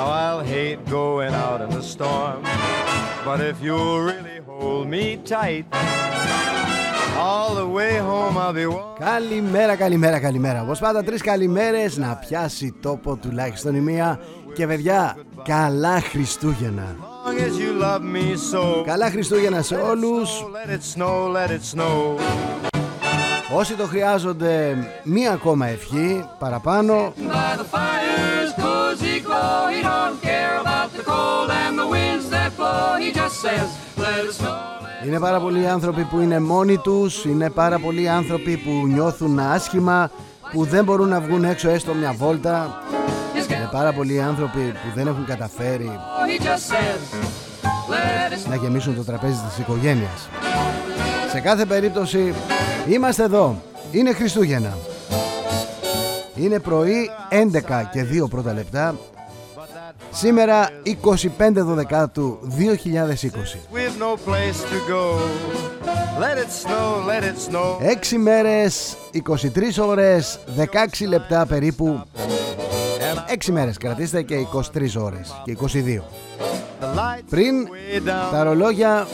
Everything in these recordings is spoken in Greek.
how I'll hate going out in the storm. But if you'll really hold me tight, all the way home I'll be warm. Καλημέρα, καλημέρα, καλημέρα. Όπως πάντα τρεις καλημέρες να πιάσει τόπο τουλάχιστον η μία. Και παιδιά, καλά Χριστούγεννα. Long as you love me so. Καλά Χριστούγεννα σε όλους. Όσοι το χρειάζονται μία ακόμα ευχή παραπάνω by the fire's cozy glow. He don't care about the cold and the winds that blow. He just says, let it snow. let Είναι πάρα πολλοί άνθρωποι που είναι μόνοι τους, είναι πάρα πολλοί άνθρωποι που νιώθουν άσχημα, που δεν μπορούν να βγουν έξω έστω μια βόλτα. He's Είναι πάρα πολλοί άνθρωποι που δεν έχουν καταφέρει He just says, let it να γεμίσουν το τραπέζι της οικογένειας. Σε κάθε περίπτωση είμαστε εδώ. Είναι Χριστούγεννα. Είναι πρωί 11 και 2 πρώτα λεπτά. Σήμερα 25 Δεκάτου 2020. We've no place to go. Let it snow, let it snow. 6 μέρες, 23 ώρες, 16 λεπτά περίπου. 6 μέρες κρατήστε και 23 ώρες και 22. The lights Πριν way down. τα ρολόγια,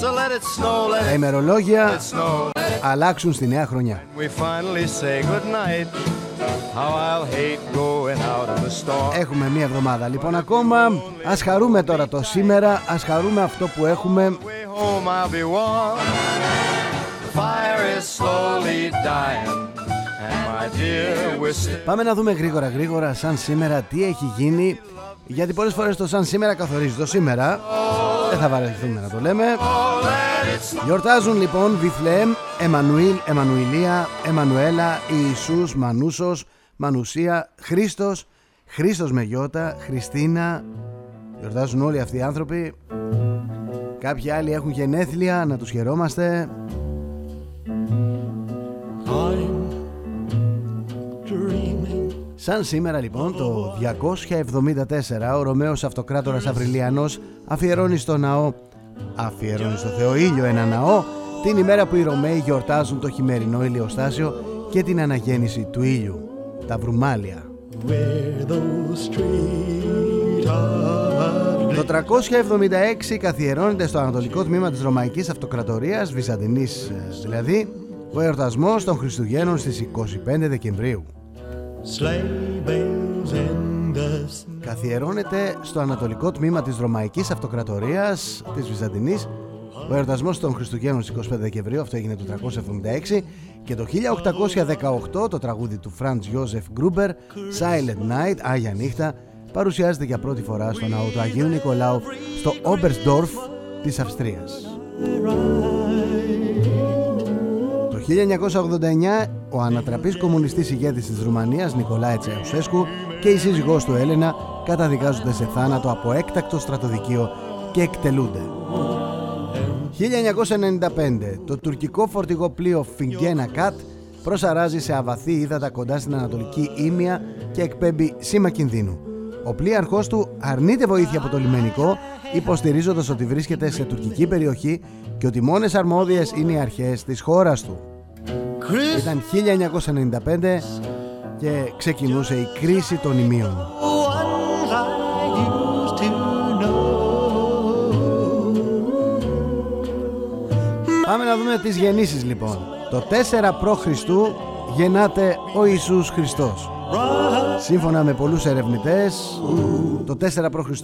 So let it snow, let τα it ημερολόγια snow. αλλάξουν στη νέα χρονιά. We finally say goodnight. How I'll hate going out in the storm. Έχουμε μία εβδομάδα λοιπόν ακόμα. Ας χαρούμε τώρα το σήμερα, ας χαρούμε αυτό που έχουμε. Way home I'll be warm. The fire is slowly dying. And my dear, we're still. Πάμε να δούμε γρήγορα γρήγορα σαν σήμερα τι έχει γίνει. Γιατί πολλές φορές το σαν σήμερα καθορίζεις το σήμερα. Δεν θα βαρεθούμε να το λέμε. Γιορτάζουν λοιπόν Βιθλεέμ, Εμμανουήλ, Εμμανουηλία, Εμμανουέλα, Ιησούς, Μανούσος, Μανουσία, Χρήστος, Χρήστος με γιώτα, Χριστίνα. Γιορτάζουν όλοι αυτοί οι άνθρωποι. Κάποιοι άλλοι έχουν γενέθλια, να τους χαιρόμαστε. Σαν σήμερα λοιπόν το 274 ο Ρωμαίος Αυτοκράτορας Αυριλιανός αφιερώνει στο ναό αφιερώνει στο Θεό Ήλιο ένα ναό την ημέρα που οι Ρωμαίοι γιορτάζουν το χειμερινό ηλιοστάσιο και την αναγέννηση του ήλιου τα Βρουμάλια. Το 376 καθιερώνεται στο ανατολικό τμήμα της Ρωμαϊκής Αυτοκρατορίας Βυζαντινής ε, δηλαδή ο εορτασμός των Χριστουγέννων στις 25 Δεκεμβρίου Καθιερώνεται στο ανατολικό τμήμα της Ρωμαϊκής Αυτοκρατορίας της Βυζαντινής. Ο εορτασμός των Χριστουγέννων στις 25 Δεκεμβρίου, αυτό έγινε το 376 και το 1818 το τραγούδι του Φραντς Γιώζεφ Γκρούμπερ Silent Night, Άγια Νύχτα παρουσιάζεται για πρώτη φορά στο ναό του Αγίου Νικολάου στο Όμπερσντορφ της Αυστρίας. Το 1989 ο ανατραπής κομμουνιστής ηγέτης της Ρουμανίας Νικολάη Τσεουσέσκου και η σύζυγός του Έλενα καταδικάζονται σε θάνατο από έκτακτο στρατοδικείο και εκτελούνται. 1995 το τουρκικό φορτηγό πλοίο Φιγκένα Κατ προσαράζει σε αβαθή ύδατα κοντά στην Ανατολική Ήμια και εκπέμπει σήμα κινδύνου. Ο πλοίαρχός του αρνείται βοήθεια από το λιμενικό υποστηρίζοντας ότι βρίσκεται σε τουρκική περιοχή και ότι μόνες αρμόδιες είναι οι αρχές της χώρας του. Ήταν 1995 και ξεκινούσε η κρίση των ημείων. Πάμε να δούμε τις γεννήσεις λοιπόν. Το 4 π.Χ. γεννάται ο Ιησούς Χριστός. Σύμφωνα με πολλούς ερευνητές, το 4 π.Χ.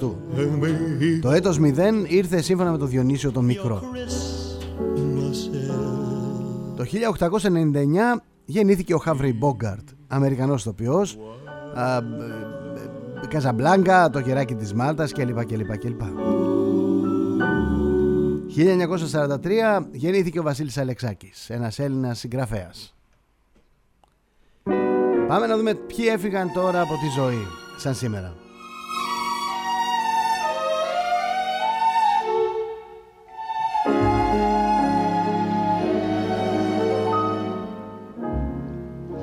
Το έτος 0 ήρθε σύμφωνα με το Διονύσιο τον Μικρό. Το 1899 γεννήθηκε ο Χάβρι Μπόγκαρτ, Αμερικανός τοπιός, α, ε, ε, Καζαμπλάνκα, το κεράκι της Μάλτας κλπ. κλπ, κλπ. 1943 γεννήθηκε ο Βασίλης Αλεξάκης, ένας Έλληνας συγγραφέας. Πάμε να δούμε ποιοι έφυγαν τώρα από τη ζωή, σαν σήμερα.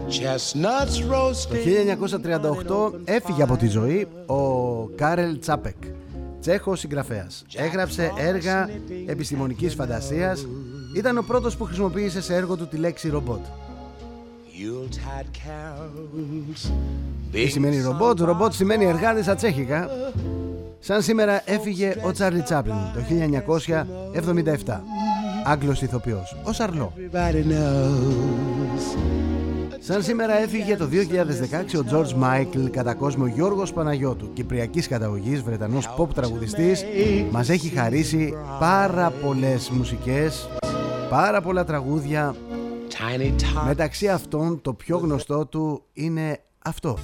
Το 1938 έφυγε από τη ζωή ο Κάρελ Τσάπεκ, Τσέχος συγγραφέας. Έγραψε έργα επιστημονικής φαντασίας. Ήταν ο πρώτος που χρησιμοποίησε σε έργο του τη λέξη ρομπότ. Τι σημαίνει ρομπότ, ρομπότ σημαίνει εργάτη στα τσέχικα. Σαν σήμερα έφυγε ο Τσάρλι Τσάπλιν το 1977. Άγγλος ηθοποιός, ο Σαρλό. Σαν σήμερα έφυγε το 2016 ο George Michael κατά κόσμο Γιώργος Παναγιώτου. Κυπριακής καταγωγής, Βρετανός pop τραγουδιστής Μας έχει χαρίσει πάρα πολλές μουσικές, πάρα πολλά τραγούδια. Μεταξύ αυτών το πιο γνωστό του είναι αυτό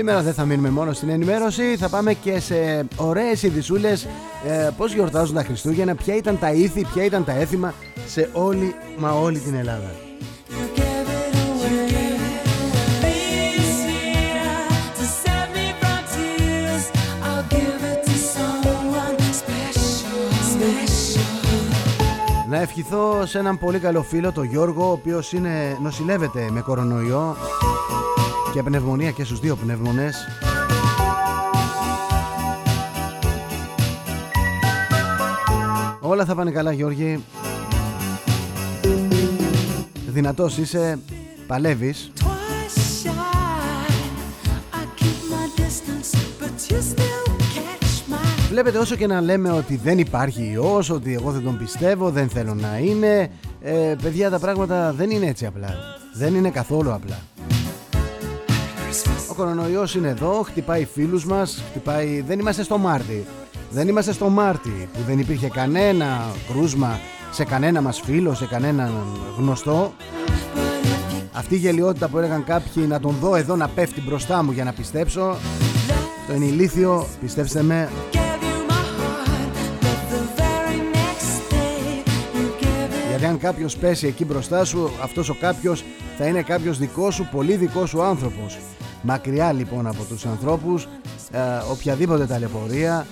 Σήμερα δεν θα μείνουμε μόνο στην ενημέρωση, θα πάμε και σε ωραίες ειδισούλες ε, πώς γιορτάζουν τα Χριστούγεννα, ποια ήταν τα ήθη, ποια ήταν τα έθιμα σε όλη μα όλη την Ελλάδα. you gave it away. This year to save me from tears, I'll give it to someone special, special. Να ευχηθώ σε έναν πολύ καλό φίλο, τον Γιώργο, ο οποίος είναι, νοσηλεύεται με κορονοϊό και πνευμονία και στους δύο πνεύμονες. Όλα θα πάνε καλά Γιώργη. Δυνατός είσαι, παλεύεις. Twice shy, I keep my distance, but you still catch my Βλέπετε όσο και να λέμε ότι δεν υπάρχει ιός, ότι εγώ δεν τον πιστεύω, δεν θέλω να είναι ε, Παιδιά τα πράγματα δεν είναι έτσι απλά Δεν είναι καθόλου απλά Ο κορονοϊός είναι εδώ, χτυπάει φίλους μας, χτυπάει... Δεν είμαστε στο Μάρτι Δεν είμαστε στο Μάρτι που δεν υπήρχε κανένα κρούσμα σε κανένα μας φίλο, σε κανέναν γνωστό Αυτή η γελιότητα που έλεγαν κάποιοι να τον δω εδώ να πέφτει μπροστά μου για να πιστέψω Το είναι ηλίθιο, πιστέψτε με gave you my heart, but the very next day you gave it. Γιατί αν κάποιος πέσει εκεί μπροστά σου, αυτός ο κάποιος θα είναι κάποιος δικός σου, πολύ δικός σου άνθρωπος. Μακριά λοιπόν από τους ανθρώπους, ε, οποιαδήποτε ταλαιπωρία,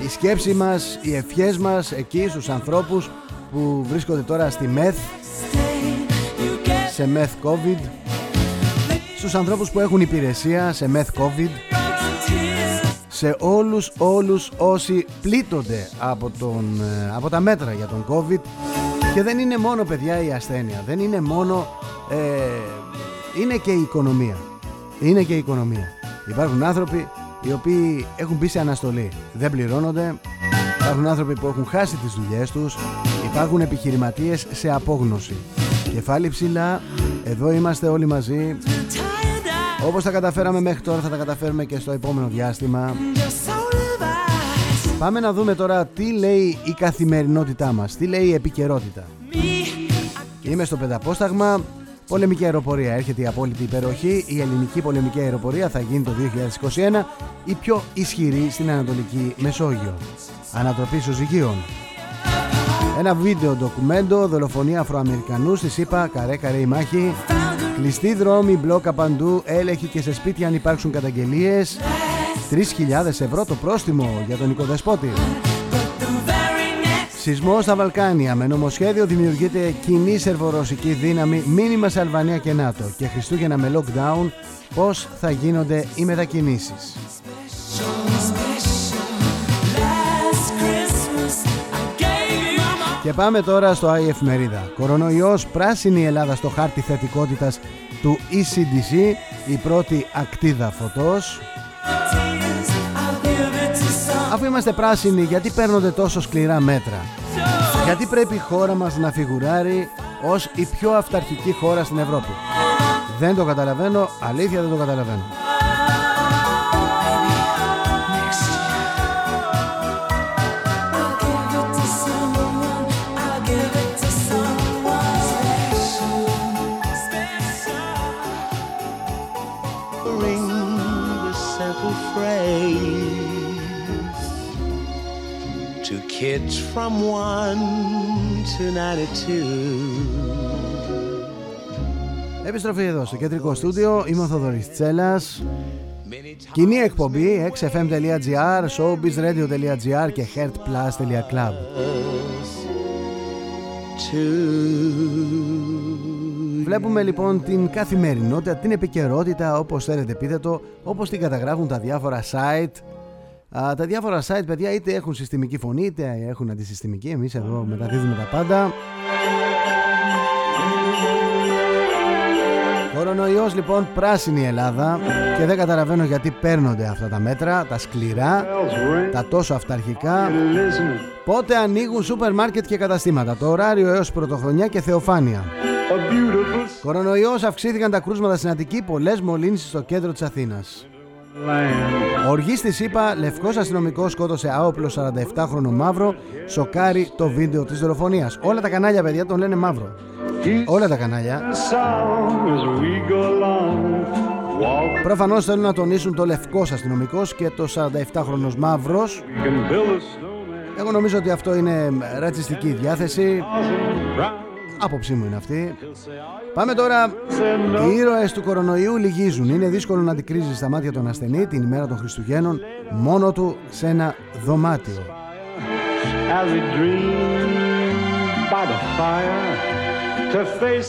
ε, η σκέψη μας, οι ευχές μας εκεί στους ανθρώπους που βρίσκονται τώρα στη ΜΕΘ, You gave σε ΜΕΘ COVID, στους ανθρώπους που έχουν υπηρεσία σε ΜΕΘ COVID, tears. σε όλους όλους όσοι πλήττονται από, τον, ε, από τα μέτρα για τον COVID και δεν είναι μόνο παιδιά η ασθένεια δεν είναι μόνο ε, είναι και η οικονομία είναι και η οικονομία. Υπάρχουν άνθρωποι οι οποίοι έχουν μπει σε αναστολή. Δεν πληρώνονται. Υπάρχουν άνθρωποι που έχουν χάσει τις δουλειές τους. Υπάρχουν επιχειρηματίες σε απόγνωση. Κεφάλι ψηλά. Εδώ είμαστε όλοι μαζί. Tired eyes, όπως τα καταφέραμε μέχρι τώρα θα τα καταφέρουμε και στο επόμενο διάστημα. Your soul of eyes. Πάμε να δούμε τώρα τι λέει η καθημερινότητά μας, τι λέει η επικαιρότητα. Me, I Είμαι στο πενταπόσταγμα, πολεμική αεροπορία έρχεται η απόλυτη υπεροχή, η ελληνική πολεμική αεροπορία θα γίνει το 2021 η πιο ισχυρή στην Ανατολική Μεσόγειο. Ανατροπή ισοζυγίων. Ένα βίντεο ντοκουμέντο, δολοφονία Αφροαμερικανού στη ΣΥΠΑ, καρέ καρέ η μάχη. Κλειστοί δρόμοι, μπλόκα παντού, έλεγχοι και σε σπίτια αν υπάρξουν καταγγελίες. 3.000 ευρώ το πρόστιμο για τον οικοδεσπότη. The very next Σεισμός στα Βαλκάνια. Με νομοσχέδιο δημιουργείται κοινή σερβορωσική δύναμη μήνυμα σε Αλβανία και ΝΑΤΟ. Και Χριστούγεννα με lockdown. Πώς θα γίνονται οι μετακινήσεις. last Christmas I gave you my Και πάμε τώρα στο η εφημερίδα. Κορονοϊός πράσινη Ελλάδα στο χάρτη θετικότητας του ECDC. Η πρώτη ακτίδα φωτός. Αφού είμαστε πράσινοι, γιατί παίρνονται τόσο σκληρά μέτρα; Γιατί πρέπει η χώρα μας να φιγουράρει ως η πιο αυταρχική χώρα στην Ευρώπη; Δεν το καταλαβαίνω, αλήθεια δεν το καταλαβαίνω. From one to ninety-two. Επιστροφή εδώ στο κεντρικό στούντιο. Είμαι ο Θοδωρής Τσέλας. Κοινή εκπομπή xfm.gr, showbizradio.gr και heartplus.club. Βλέπουμε λοιπόν την καθημερινότητα, την επικαιρότητα, όπως θέλετε πείτε το, όπως την καταγράφουν τα διάφορα site. Α, τα διάφορα site, παιδιά, είτε έχουν συστημική φωνή, είτε έχουν αντισυστημική. Εμείς εδώ μεταδίδουμε τα πάντα. Κορονοϊός λοιπόν πράσινη Ελλάδα και δεν καταλαβαίνω γιατί παίρνονται αυτά τα μέτρα, τα σκληρά, τα τόσο αυταρχικά. Πότε ανοίγουν σούπερ μάρκετ και καταστήματα, το ωράριο έως πρωτοχρονιά και θεοφάνεια. Κορονοϊός αυξήθηκαν τα κρούσματα στην Αττική, πολλές μολύνσεις στο κέντρο της Αθήνας. Οργή στη ΣΥΠΑ, λευκός αστυνομικός σκότωσε άοπλο 47χρονο μαύρο, σοκάρει το βίντεο της δολοφονίας. Όλα τα κανάλια παιδιά τον λένε μαύρο. Όλα τα κανάλια. Προφανώς θέλουν να τονίσουν το λευκός αστυνομικός και το 47χρονος μαύρος. Εγώ νομίζω ότι αυτό είναι ρατσιστική διάθεση. Άποψή μου είναι αυτή. Πάμε τώρα. Οι ήρωες του κορονοϊού λυγίζουν. Είναι δύσκολο να αντικρίζεις στα μάτια τον ασθενή την ημέρα των Χριστουγέννων μόνο του σε ένα δωμάτιο.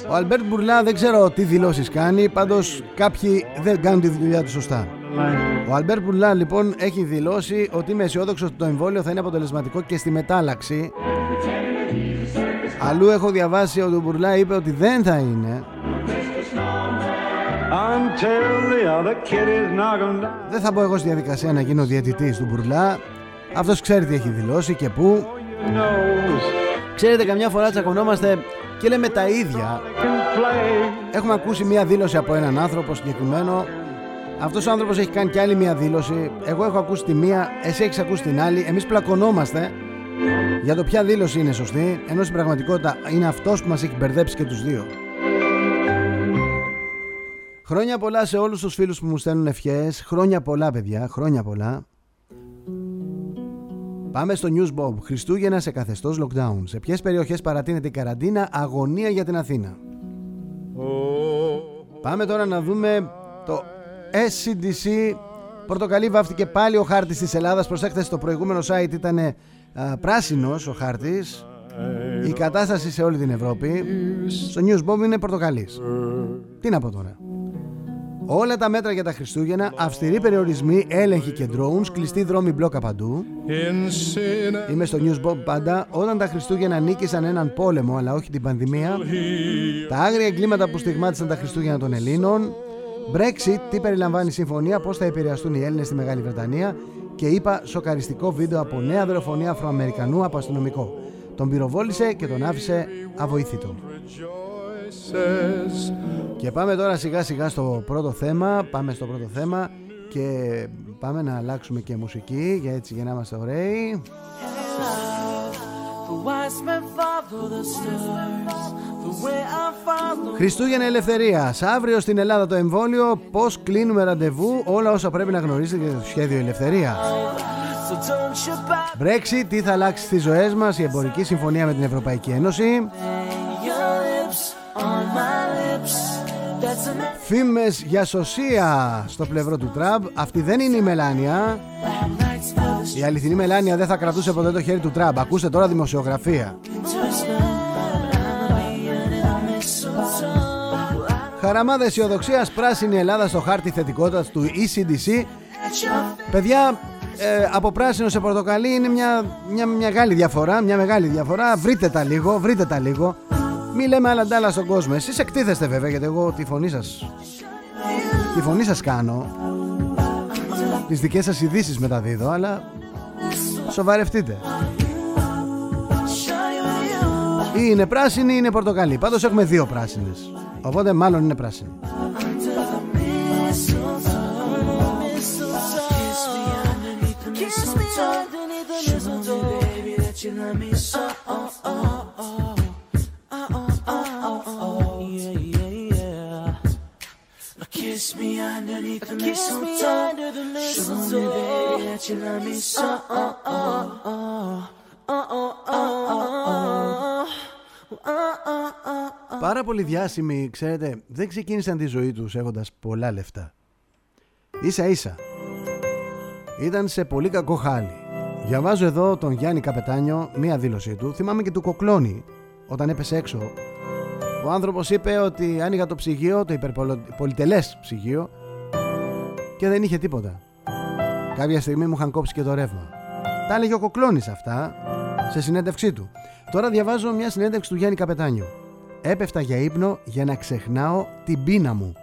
Ο Αλμπέρτ Μπουρλά δεν ξέρω τι δηλώσεις κάνει, πάντως κάποιοι δεν κάνουν τη δουλειά τους σωστά. Ο Αλμπέρτ Μπουρλά λοιπόν έχει δηλώσει ότι είμαι αισιόδοξος ότι το εμβόλιο θα είναι αποτελεσματικό και στη μετάλλαξη. Αλλού έχω διαβάσει ότι ο Μπουρλά είπε ότι δεν θα είναι. Δεν θα μπω εγώ στη διαδικασία να γίνω διαιτητής του Μπουρλά. Αυτός ξέρει τι έχει δηλώσει και πού. Ξέρετε, καμιά φορά τσακωνόμαστε και λέμε τα ίδια. Έχουμε ακούσει μία δήλωση από έναν άνθρωπο συγκεκριμένο. Αυτός ο άνθρωπος έχει κάνει κι άλλη μία δήλωση. Εγώ έχω ακούσει τη μία, εσύ έχεις ακούσει την άλλη. Εμείς πλακωνόμαστε για το ποια δήλωση είναι σωστή, ενώ στην πραγματικότητα είναι αυτός που μας έχει μπερδέψει και τους δύο. Χρόνια πολλά σε όλους τους φίλους που μου στέλνουν ευχές. Χρόνια πολλά παιδιά, χρόνια πολλά. Πάμε στο News Bob. Χριστούγεννα σε καθεστώς lockdown. Σε ποιες περιοχές παρατείνεται η καραντίνα, αγωνία για την Αθήνα. Πάμε τώρα να δούμε το SCDC. Πορτοκαλί βάφτηκε πάλι ο χάρτης της Ελλάδας. Προσέξτε, στο προηγούμενο site ήταν α, πράσινος ο χάρτης. Η κατάσταση σε όλη την Ευρώπη. Στο News Bob είναι πορτοκαλής. Τι να πω τώρα. Όλα τα μέτρα για τα Χριστούγεννα, αυστηροί περιορισμοί, έλεγχοι και drones, κλειστοί δρόμοι μπλόκα παντού. Είμαι στο News Bob πάντα. Όταν τα Χριστούγεννα νίκησαν έναν πόλεμο, αλλά όχι την πανδημία. Τα άγρια εγκλήματα που στιγμάτισαν τα Χριστούγεννα των Ελλήνων. Brexit, τι περιλαμβάνει η συμφωνία, πώς θα επηρεαστούν οι Έλληνες στη Μεγάλη Βρετανία. Και είπα σοκαριστικό βίντεο από νέα δολοφονία Αφροαμερικανού από αστυνομικό. Τον πυροβόλησε και τον άφησε αβοήθητο. Και πάμε τώρα σιγά σιγά στο πρώτο θέμα. Πάμε στο πρώτο θέμα και πάμε να αλλάξουμε και μουσική για έτσι για να είμαστε ωραίοι. The wise men follow the stars the way I follow. Χριστούγεννα Ελευθερία. Αύριο στην Ελλάδα το εμβόλιο. Πώς κλείνουμε ραντεβού. Όλα όσα πρέπει να γνωρίζετε για το σχέδιο Ελευθερία. So don't you buy Brexit, τι θα αλλάξει στις ζωές μας. Η εμπορική συμφωνία με την Ευρωπαϊκή Ένωση. your lips on my lips. That's an Φήμες για σωσία στο πλευρό του Τραμπ. Αυτή δεν είναι η Μελάνια. nights for the Η αληθινή Μελάνια δεν θα κρατούσε ποτέ το χέρι του Τραμπ. Ακούστε τώρα δημοσιογραφία. Χαραμάδα αισιοδοξία πράσινη Ελλάδα στο χάρτη θετικότητας του E ECDC. Παιδιά, ε, από πράσινο σε πορτοκαλί είναι μια, μια, μια μεγάλη διαφορά. Μια μεγάλη διαφορά. Βρείτε τα λίγο, βρείτε τα λίγο. Μη λέμε άλλα ντάλα στον κόσμο. Εσείς εκτίθεστε βέβαια, γιατί εγώ τη φωνή σας Τη φωνή σας κάνω. Τις δικές σας ειδήσεις μεταδίδω, αλλά σοβαρευτείτε. Ή είναι πράσινη ή είναι πορτοκαλί. Πάντως έχουμε δύο πράσινες. Οπότε μάλλον είναι πράσινη. Kiss me underneath the mistletoe, baby, that you love me so. Oh, oh, oh. Oh, oh, oh, oh, yeah, yeah, yeah. Kiss me underneath the mistletoe. Show me, baby, that you love me so. Oh, oh, oh. Oh, oh, Πάρα πολύ διάσημοι, ξέρετε, δεν ξεκίνησαν τη ζωή τους έχοντας πολλά λεφτά. Ίσα ίσα. Ήταν σε πολύ κακό χάλι. Διαβάζω εδώ τον Γιάννη Καπετάνιο, μία δήλωσή του. Θυμάμαι και του Κοκλώνη, όταν έπεσε έξω. Ο άνθρωπος είπε ότι άνοιγα το ψυγείο, το υπερπολιτελές ψυγείο, και δεν είχε τίποτα. Κάποια στιγμή μου είχαν κόψει και το ρεύμα. Τα έλεγε ο Κοκλώνης αυτά σε συνέντευξή του. Τώρα διαβάζω μια συνέντευξη του Γιάννη Καπετάνιο. Έπεφτα για ύπνο για να ξεχνάω την πείνα μου.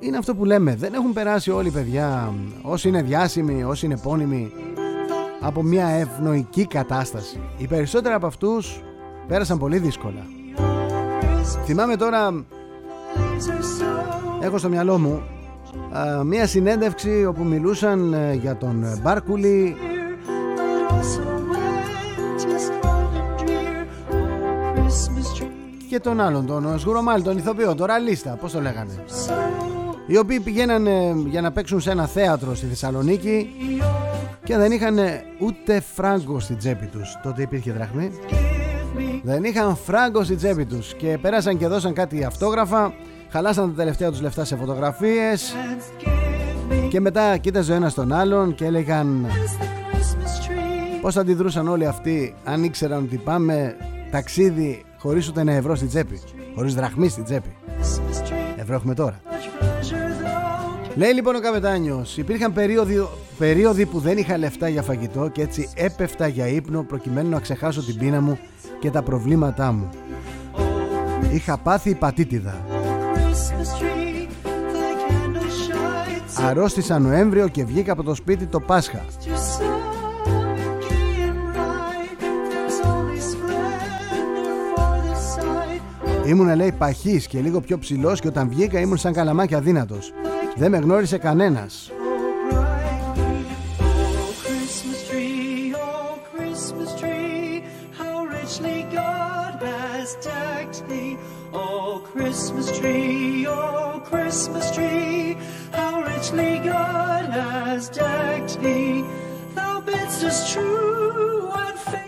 Είναι αυτό που λέμε. Δεν έχουν περάσει όλοι οι παιδιά, όσοι είναι διάσημοι, όσοι είναι επώνυμοι, από μια ευνοϊκή κατάσταση. Οι περισσότεροι από αυτούς πέρασαν πολύ δύσκολα. Θυμάμαι τώρα, έχω στο μυαλό μου, α, μια συνέντευξη όπου μιλούσαν ε, για τον Μπάρκουλη και τον άλλον, τον Σγουρομάλ, τον ηθοποιό, τον Ραλίστα, πώς το λέγανε. Οι οποίοι πηγαίνανε για να παίξουν σε ένα θέατρο στη Θεσσαλονίκη και δεν είχαν ούτε φράγκο στην τσέπη τους. Τότε υπήρχε δραχμή. Δεν είχαν φράγκο στην τσέπη τους και πέρασαν και δώσαν κάτι αυτόγραφα, χαλάσαν τα τελευταία τους λεφτά σε φωτογραφίες και μετά κοίταζε ο ένας τον άλλον και έλεγαν πώς θα αντιδρούσαν όλοι αυτοί αν ήξεραν ότι πάμε ταξίδι χωρίς ούτε ένα ευρώ στην τσέπη, χωρίς δραχμή στην τσέπη. Ευρώ έχουμε τώρα. Λέει λοιπόν ο Καπετάνιος, υπήρχαν περίοδοι, περίοδοι που δεν είχα λεφτά για φαγητό και έτσι έπεφτα για ύπνο προκειμένου να ξεχάσω την πείνα μου και τα προβλήματά μου. Είχα πάθει υπατήτηδα. Αρρώστησα Νοέμβριο και βγήκα από το σπίτι το Πάσχα. Ήμουνα λέει παχής και λίγο πιο ψηλός και όταν βγήκα ήμουν σαν καλαμάκι αδύνατος. Δεν με γνώρισε κανένας.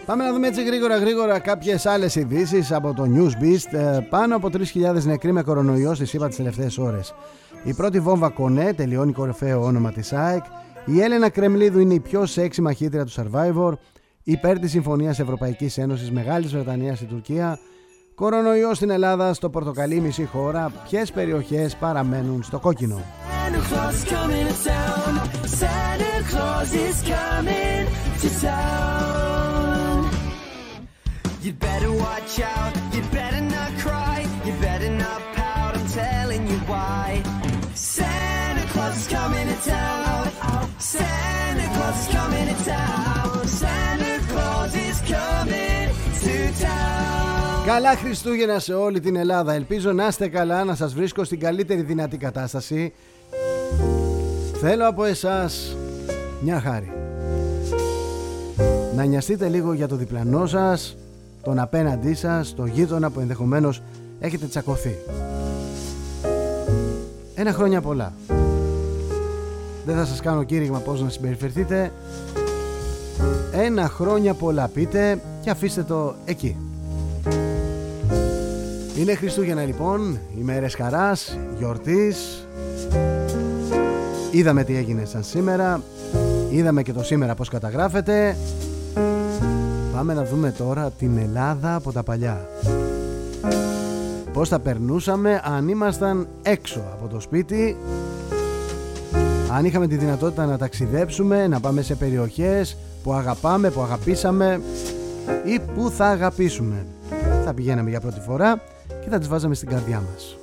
Πάμε να δούμε έτσι γρήγορα γρήγορα κάποιες άλλες ειδήσεις από το News Beast. Ε, Πάνω από 3.000 νεκροί με κορονοϊό στις ΗΠΑ τις τελευταίες ώρες. Η πρώτη βόμβα Κονέ τελειώνει κορυφαίο όνομα της ΑΕΚ. Η Έλενα Κρεμλίδου είναι η πιο σεξι μαχήτρια του Survivor. Υπέρ της Συμφωνίας Ευρωπαϊκής Ένωσης Μεγάλης Βρετανίας στη Τουρκία. Κορονοϊό στην Ελλάδα, στο πορτοκαλί μισή χώρα. Ποιες περιοχές παραμένουν στο κόκκινο; Santa You better watch out. You better not cry. You better not pout. I'm telling you why. Santa Claus is coming to town. Santa Claus is coming to town. Santa Claus is coming to town. Καλά Χριστούγεννα σε όλη την Ελλάδα. Ελπίζω να είστε καλά, να σας βρίσκω στην καλύτερη δυνατή κατάσταση. Θέλω από εσάς μια χάρη. Να νοιαστείτε λίγο για το διπλανό σας, τον απέναντί σας, τον γείτονα που ενδεχομένως έχετε τσακωθεί. Ένα χρόνια πολλά. Δεν θα σας κάνω κήρυγμα πώς να συμπεριφερθείτε. Ένα χρόνια πολλά πείτε και αφήστε το εκεί. Είναι Χριστούγεννα λοιπόν, ημέρες χαράς, γιορτής. Είδαμε τι έγινε σαν σήμερα, είδαμε και το σήμερα πώς καταγράφεται. Πάμε να δούμε τώρα την Ελλάδα από τα παλιά. Πώς θα περνούσαμε αν ήμασταν έξω από το σπίτι αν είχαμε τη δυνατότητα να ταξιδέψουμε, να πάμε σε περιοχές που αγαπάμε, που αγαπήσαμε ή που θα αγαπήσουμε. Θα πηγαίναμε για πρώτη φορά και θα τις βάζαμε στην καρδιά μας.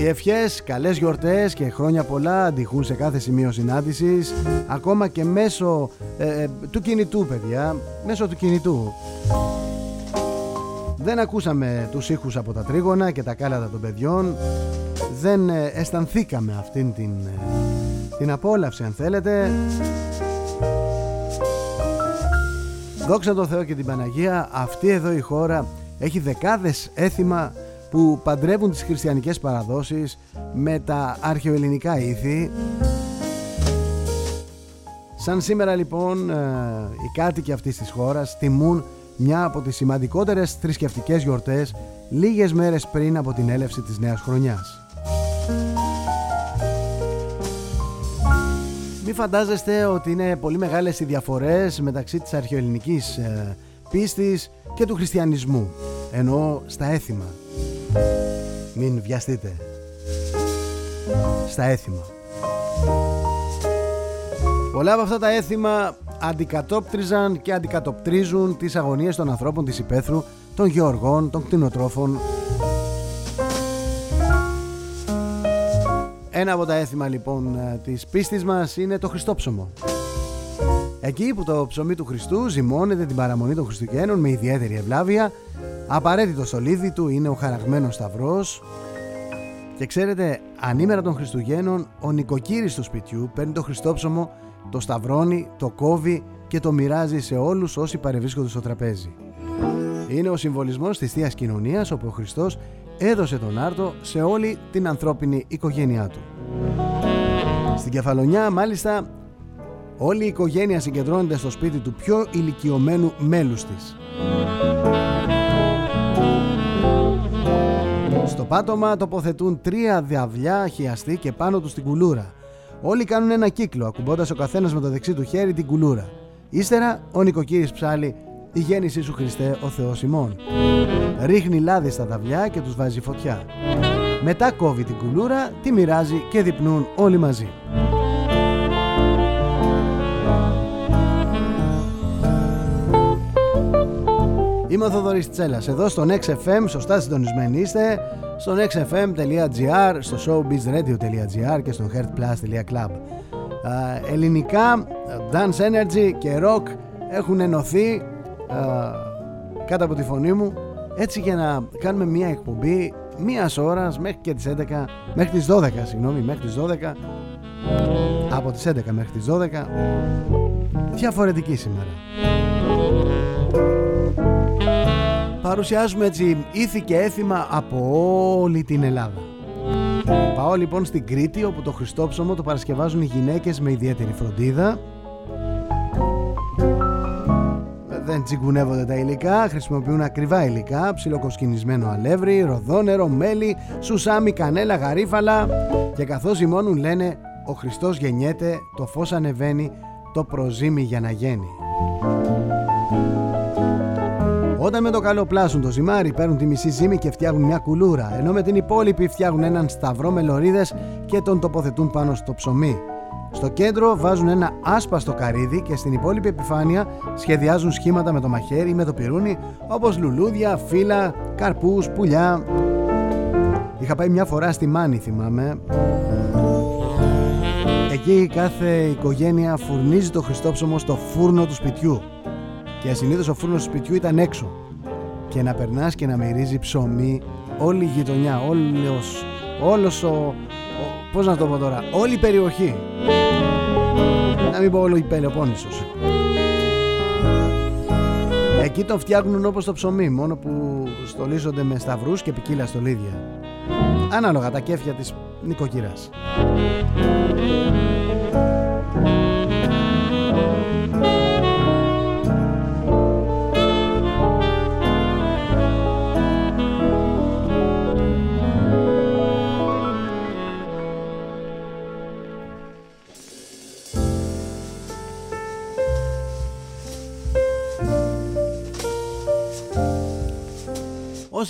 Οι ευχές, καλές γιορτές και χρόνια πολλά αντιχούν σε κάθε σημείο συνάντησης ακόμα και μέσω ε, ε, του κινητού παιδιά, μέσω του κινητού. Δεν ακούσαμε τους ήχους από τα τρίγωνα και τα κάλατα των παιδιών δεν ε, αισθανθήκαμε αυτήν την, ε, την απόλαυση αν θέλετε Δόξα τω Θεώ και την Παναγία αυτή εδώ η χώρα έχει δεκάδες έθιμα που παντρεύουν τις χριστιανικές παραδόσεις με τα αρχαιοελληνικά ήθη. Σαν σήμερα λοιπόν ε, οι κάτοικοι αυτής της χώρας τιμούν μια από τις σημαντικότερες θρησκευτικές γιορτές λίγες μέρες πριν από την έλευση της νέας χρονιάς. Μην φαντάζεστε ότι είναι πολύ μεγάλες οι διαφορές μεταξύ της αρχαιοελληνικής ε, πίστης και του χριστιανισμού, ενώ στα έθιμα. Μην βιαστείτε. Στα έθιμα. Πολλά από αυτά τα έθιμα αντικατόπτριζαν και αντικατοπτρίζουν τις αγωνίες των ανθρώπων της υπαίθρου, των γεωργών, των κτηνοτρόφων. Ένα από τα έθιμα λοιπόν ε, της πίστης μας είναι το Χριστόψωμο. Εκεί που το ψωμί του Χριστού ζυμώνεται την παραμονή των Χριστουγέννων με ιδιαίτερη ευλάβεια, απαραίτητο στολίδι του είναι ο χαραγμένος σταυρός και ξέρετε, ανήμερα των Χριστουγέννων, ο νοικοκύρης του σπιτιού παίρνει το Χριστόψωμο, το σταυρώνει, το κόβει και το μοιράζει σε όλους όσοι παρευρίσκονται στο τραπέζι. Είναι ο συμβολισμός της Θείας Κοινωνίας όπου ο Χριστός έδωσε τον άρτο σε όλη την ανθρώπινη οικογένειά του. Στην Κεφαλονιά μάλιστα όλη η οικογένεια συγκεντρώνεται στο σπίτι του πιο ηλικιωμένου μέλους της. Πάτωμα τοποθετούν τρία διαβλιά χιαστή και πάνω τους την κουλούρα. Όλοι κάνουν ένα κύκλο, ακουμπώντας ο καθένας με το δεξί του χέρι την κουλούρα. Ύστερα, ο νοικοκύρης ψάλει «Η γέννησή σου Χριστέ, ο Θεός ημών». Ρίχνει λάδι στα ταυλιά και τους βάζει φωτιά. Μετά κόβει την κουλούρα, τη μοιράζει και διπνούν όλοι μαζί. Είμαι ο Θοδωρής Τσέλας, εδώ στο XFM, σωστά συντονισμένοι είστε, στο nextfm.gr, στο showbizradio.gr και στο heartplus.club. Α, ελληνικά, dance energy και rock έχουν ενωθεί α, κάτω από τη φωνή μου έτσι για να κάνουμε μια εκπομπή μίας ώρας μέχρι και τις 11 μέχρι τις 12 συγγνώμη μέχρι τις 12 από τις 11 μέχρι τις 12 διαφορετική σήμερα παρουσιάζουμε έτσι ήθη και έθιμα από όλη την Ελλάδα. Πάω λοιπόν στην Κρήτη όπου το Χριστόψωμο το παρασκευάζουν οι γυναίκες με ιδιαίτερη φροντίδα. Δεν τσιγκουνεύονται τα υλικά, χρησιμοποιούν ακριβά υλικά, ψιλοκοσκινισμένο αλεύρι, ροδόνερο, μέλι, σουσάμι, κανέλα, γαρίφαλα. Και καθώς ζυμώνουν λένε «Ο Χριστός γεννιέται, το φως ανεβαίνει, το προζύμι για να γίνει». Όταν με το καλό πλάσουν το ζυμάρι, παίρνουν τη μισή ζύμη και φτιάχνουν μια κουλούρα, ενώ με την υπόλοιπη φτιάχνουν έναν σταυρό με λωρίδες και τον τοποθετούν πάνω στο ψωμί. Στο κέντρο βάζουν ένα άσπαστο καρύδι και στην υπόλοιπη επιφάνεια σχεδιάζουν σχήματα με το μαχαίρι ή με το πυρούνι όπως λουλούδια, φύλλα, καρπούς, πουλιά. Είχα πάει μια φορά στη Μάνη θυμάμαι. Εκεί κάθε οικογένεια φουρνίζει το Χριστόψωμο στο φούρνο του σπιτιού και συνήθως ο φούρνος του σπιτιού ήταν έξω. Και να περνάς και να μυρίζει ψωμί όλη η γειτονιά, όλος, όλος ο, ο πώς να το πω τώρα, όλη η περιοχή. Να μην πω όλο η Πελοπόννησος. Εκεί το φτιάχνουν όπως το ψωμί Μόνο που στολίζονται με σταυρούς και ποικίλα στολίδια. Ανάλογα τα κέφια της νοικοκυράς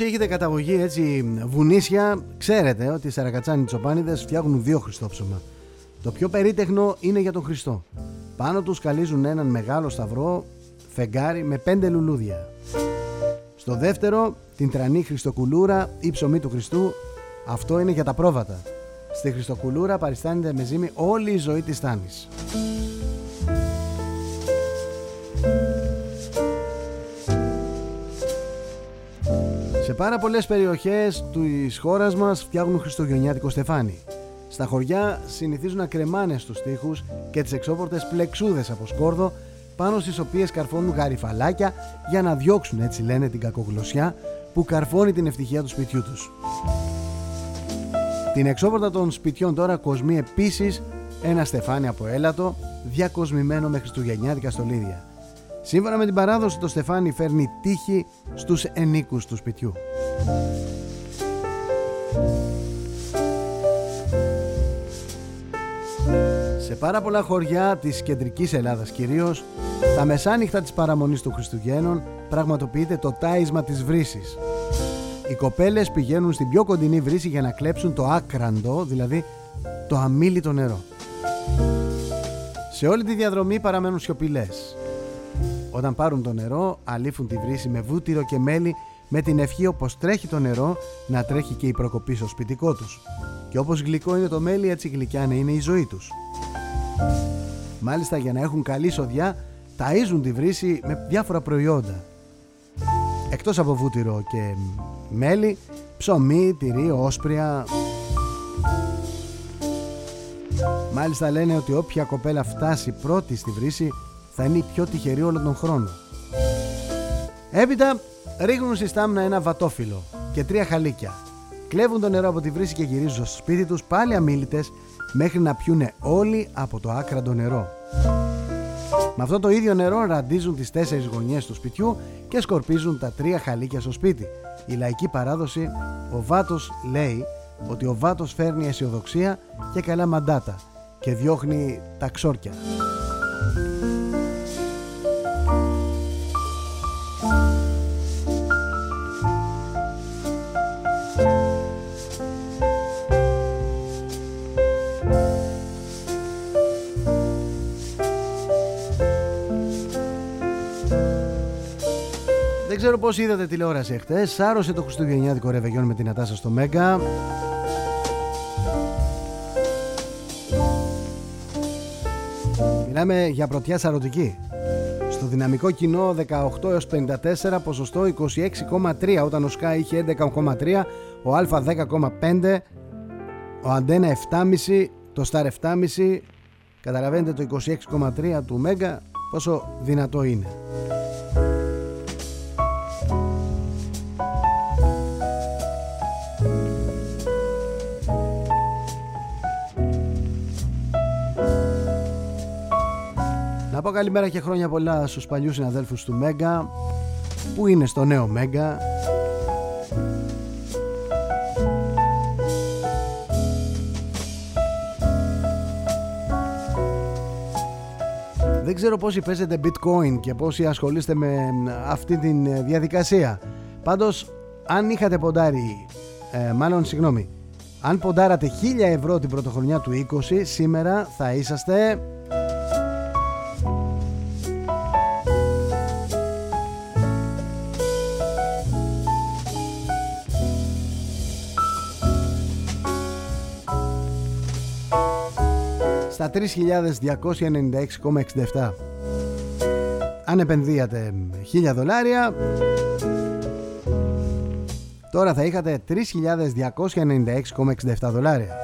Όσοι έχετε καταγωγή έτσι βουνίσια, ξέρετε ότι οι Σαρακατσάνοι Τσοπάνιδες φτιάχνουν δύο Χριστόψωμα. Το πιο περίτεχνο είναι για τον Χριστό. Πάνω τους καλίζουν έναν μεγάλο σταυρό φεγγάρι με πέντε λουλούδια. Στο δεύτερο, την τρανή Χριστοκουλούρα ή ψωμί του Χριστού, αυτό είναι για τα πρόβατα. Στη Χριστοκουλούρα παριστάνεται με ζύμη όλη η ζωή της Τάνης. Σε πάρα πολλές περιοχές της χώρας μας φτιάχνουν χριστουγεννιάτικο στεφάνι. Στα χωριά συνηθίζουν να κρεμάνε στους τοίχους και τις εξώπορτες πλεξούδες από σκόρδο πάνω στις οποίες καρφώνουν γαριφαλάκια για να διώξουν έτσι λένε την κακογλωσσιά που καρφώνει την ευτυχία του σπιτιού τους. Την εξώπορτα των σπιτιών τώρα κοσμεί επίσης ένα στεφάνι από έλατο διακοσμημένο με χριστουγεννιάτικα στολίδια. Σύμφωνα με την παράδοση το στεφάνι φέρνει τύχη στους ενίκους του σπιτιού. Σε πάρα πολλά χωριά της κεντρικής Ελλάδας κυρίως, τα μεσάνυχτα της παραμονής των Χριστουγέννων πραγματοποιείται το τάισμα της βρύσης. Οι κοπέλες πηγαίνουν στην πιο κοντινή βρύση για να κλέψουν το άκραντο, δηλαδή το αμήλυτο νερό. Σε όλη τη διαδρομή παραμένουν σιωπηλές. Όταν πάρουν το νερό, αλήφουν τη βρύση με βούτυρο και μέλι με την ευχή όπως τρέχει το νερό να τρέχει και η προκοπή στο σπιτικό τους. Και όπως γλυκό είναι το μέλι, έτσι γλυκιά να είναι η ζωή τους. Μάλιστα για να έχουν καλή σοδιά, ταΐζουν τη βρύση με διάφορα προϊόντα. Εκτός από βούτυρο και μέλι, ψωμί, τυρί, όσπρια. Μάλιστα λένε ότι όποια κοπέλα φτάσει πρώτη στη βρύση θα είναι η πιο τυχερή όλων των χρόνων. Έπειτα ρίχνουν στη στάμνα ένα βατόφυλλο και τρία χαλίκια. Κλέβουν το νερό από τη βρύση και γυρίζουν στο σπίτι τους πάλι αμήλυτες μέχρι να πιούνε όλοι από το άκραντο νερό. Με αυτό το ίδιο νερό ραντίζουν τις τέσσερις γωνιές του σπιτιού και σκορπίζουν τα τρία χαλίκια στο σπίτι. Η λαϊκή παράδοση, ο Βάτος λέει ότι ο Βάτος φέρνει αισιοδοξία και καλά μαντάτα και διώχνει τα ξόρκια. Ξέρω πώς είδατε τηλεόραση εχθές. Σάρωσε το Χριστουγεννιάτικο ρεβεγιόν με την Ατάσα στο Μέγκα. Μιλάμε για πρωτιά σαρωτική. Στο δυναμικό κοινό 18 έως 54 ποσοστό 26,3 όταν ο ΣΚΑ είχε 11,3 ο Α 10,5 ο Αντένα 7,5 το Star 7,5 καταλαβαίνετε το 26,3 του Μέγκα πόσο δυνατό είναι. Πω καλημέρα και χρόνια πολλά στους παλιούς συναδέλφους του Μέγκα που είναι στο νέο Μέγκα. Δεν ξέρω πόσοι παίζετε bitcoin και πόσοι ασχολείστε με αυτή τη διαδικασία. Πάντως αν είχατε ποντάρει, ε, μάλλον συγγνώμη Αν ποντάρατε 1000 ευρώ την πρωτοχρονιά του 20 Σήμερα θα είσαστε στα 3.296,67 αν επενδύατε 1000 δολάρια. Τώρα θα είχατε 3.296,67 δολάρια.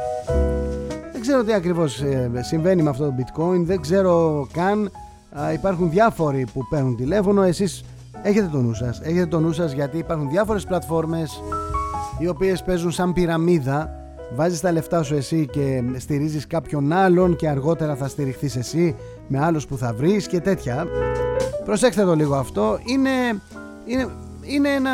Δεν ξέρω τι ακριβώς ε, συμβαίνει με αυτό το bitcoin. Δεν ξέρω καν Α, υπάρχουν διάφοροι που παίρνουν τηλέφωνο. Εσείς έχετε το νου σας. Έχετε το νου σας γιατί υπάρχουν διάφορες πλατφόρμες οι οποίες παίζουν σαν πυραμίδα βάζεις τα λεφτά σου εσύ και στηρίζεις κάποιον άλλον και αργότερα θα στηριχθείς εσύ με άλλους που θα βρεις και τέτοια. Προσέξτε το λίγο αυτό. Είναι, είναι, είναι ένα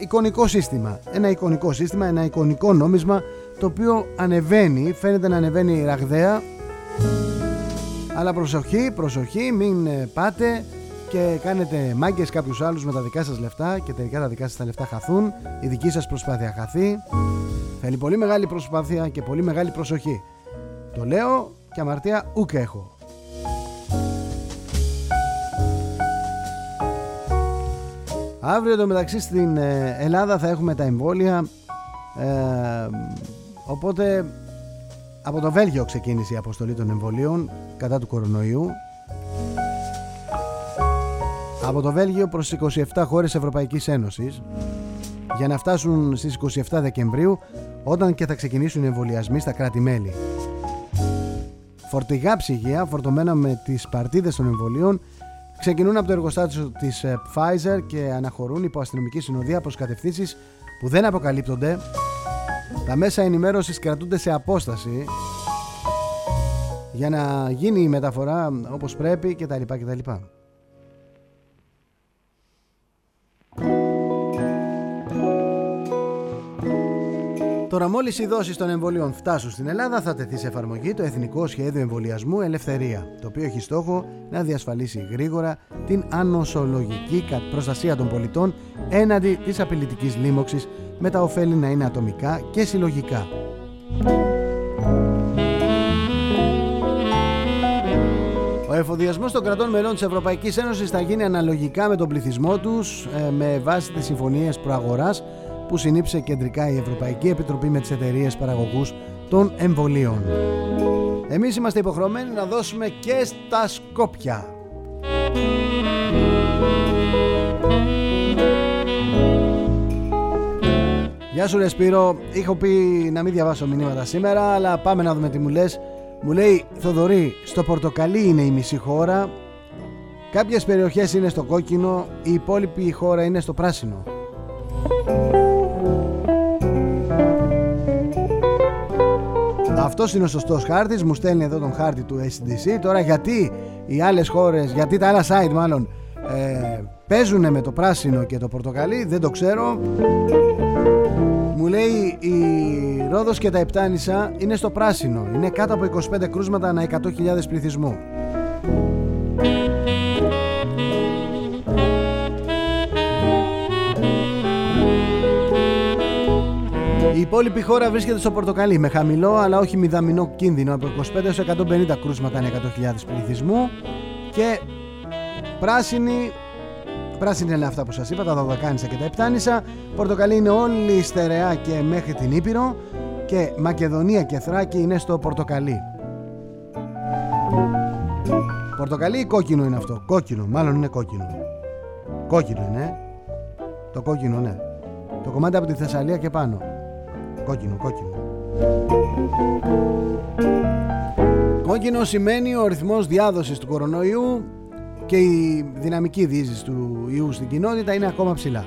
εικονικό σύστημα. Ένα εικονικό σύστημα, ένα εικονικό νόμισμα το οποίο ανεβαίνει, φαίνεται να ανεβαίνει ραγδαία. Αλλά προσοχή, προσοχή, μην ε, πάτε και κάνετε μάγκες κάποιους άλλους με τα δικά σας λεφτά και τελικά τα δικά σας τα λεφτά χαθούν, η δική σας προσπάθεια χαθεί. Θέλει πολύ μεγάλη προσπάθεια και πολύ μεγάλη προσοχή. Το λέω και αμαρτία ούκ έχω. Αύριο το μεταξύ στην ε, Ελλάδα θα έχουμε τα εμβόλια ε, οπότε από το Βέλγιο ξεκίνησε η αποστολή των εμβολίων κατά του κορονοϊού από το Βέλγιο προς 27 χώρες Ευρωπαϊκής Ένωσης για να φτάσουν στις 27 Δεκεμβρίου όταν και θα ξεκινήσουν οι εμβολιασμοί στα κράτη-μέλη. Φορτηγά ψυγεία φορτωμένα με τις παρτίδες των εμβολίων ξεκινούν από το εργοστάσιο της ε, Pfizer και αναχωρούν υπό αστυνομική συνοδεία προς κατευθύνσεις που δεν αποκαλύπτονται. Τα μέσα ενημέρωσης κρατούνται σε απόσταση για να γίνει η μεταφορά όπως πρέπει κτλ. κτλ. Τώρα, μόλις οι δόσεις των εμβολίων φτάσουν στην Ελλάδα, θα τεθεί σε εφαρμογή το Εθνικό Σχέδιο Εμβολιασμού Ελευθερία, το οποίο έχει στόχο να διασφαλίσει γρήγορα την ανοσολογική κα- προστασία των πολιτών έναντι της απειλητικής λίμωξης, με τα ωφέλη να είναι ατομικά και συλλογικά. Ο εφοδιασμός των κρατών μελών της Ευρωπαϊκής Ένωσης θα γίνει αναλογικά με τον πληθυσμό τους ε, με βάση τις συμφωνίες προαγοράς που συνήψε κεντρικά η Ευρωπαϊκή Επιτροπή με τις εταιρείες παραγωγούς των εμβολίων. Εμείς είμαστε υποχρεωμένοι να δώσουμε και στα Σκόπια. Γεια σου ρε Σπύρο, είχα πει να μην διαβάσω μηνύματα σήμερα, αλλά πάμε να δούμε τι μου λες. Μου λέει Θοδωρή, στο Πορτοκαλί είναι η μισή χώρα, κάποιες περιοχές είναι στο κόκκινο, η υπόλοιπη χώρα είναι στο πράσινο. Αυτός είναι ο σωστός χάρτης, μου στέλνει εδώ τον χάρτη του SDC. Τώρα γιατί οι άλλες χώρες, γιατί τα άλλα site μάλλον ε, παίζουν με το πράσινο και το πορτοκαλί, δεν το ξέρω. Μου λέει η Ρόδος και τα Επτάνησα είναι στο πράσινο. Είναι κάτω από 25 κρούσματα ανά 100.000 πληθυσμού. Η υπόλοιπη χώρα βρίσκεται στο πορτοκαλί με χαμηλό αλλά όχι μηδαμινό κίνδυνο από 25 έως 150 κρούσματα ανά 100.000 πληθυσμού και πράσινη Πράσινη είναι αυτά που σας είπα, τα Δωδεκάνησα και τα Επτάνησα. Πορτοκαλί είναι όλη στερεά και μέχρι την Ήπειρο. Και Μακεδονία και Θράκη είναι στο Πορτοκαλί. Πορτοκαλί ή κόκκινο είναι αυτό; Κόκκινο, μάλλον είναι κόκκινο. Κόκκινο είναι. Το κόκκινο, ναι. Το κομμάτι από τη Θεσσαλία και πάνω. Κόκκινο, κόκκινο. Κόκκινο σημαίνει ο ρυθμός διάδοσης του κορονοϊού και η δυναμική διείσδυση του ιού στην κοινότητα είναι ακόμα ψηλά.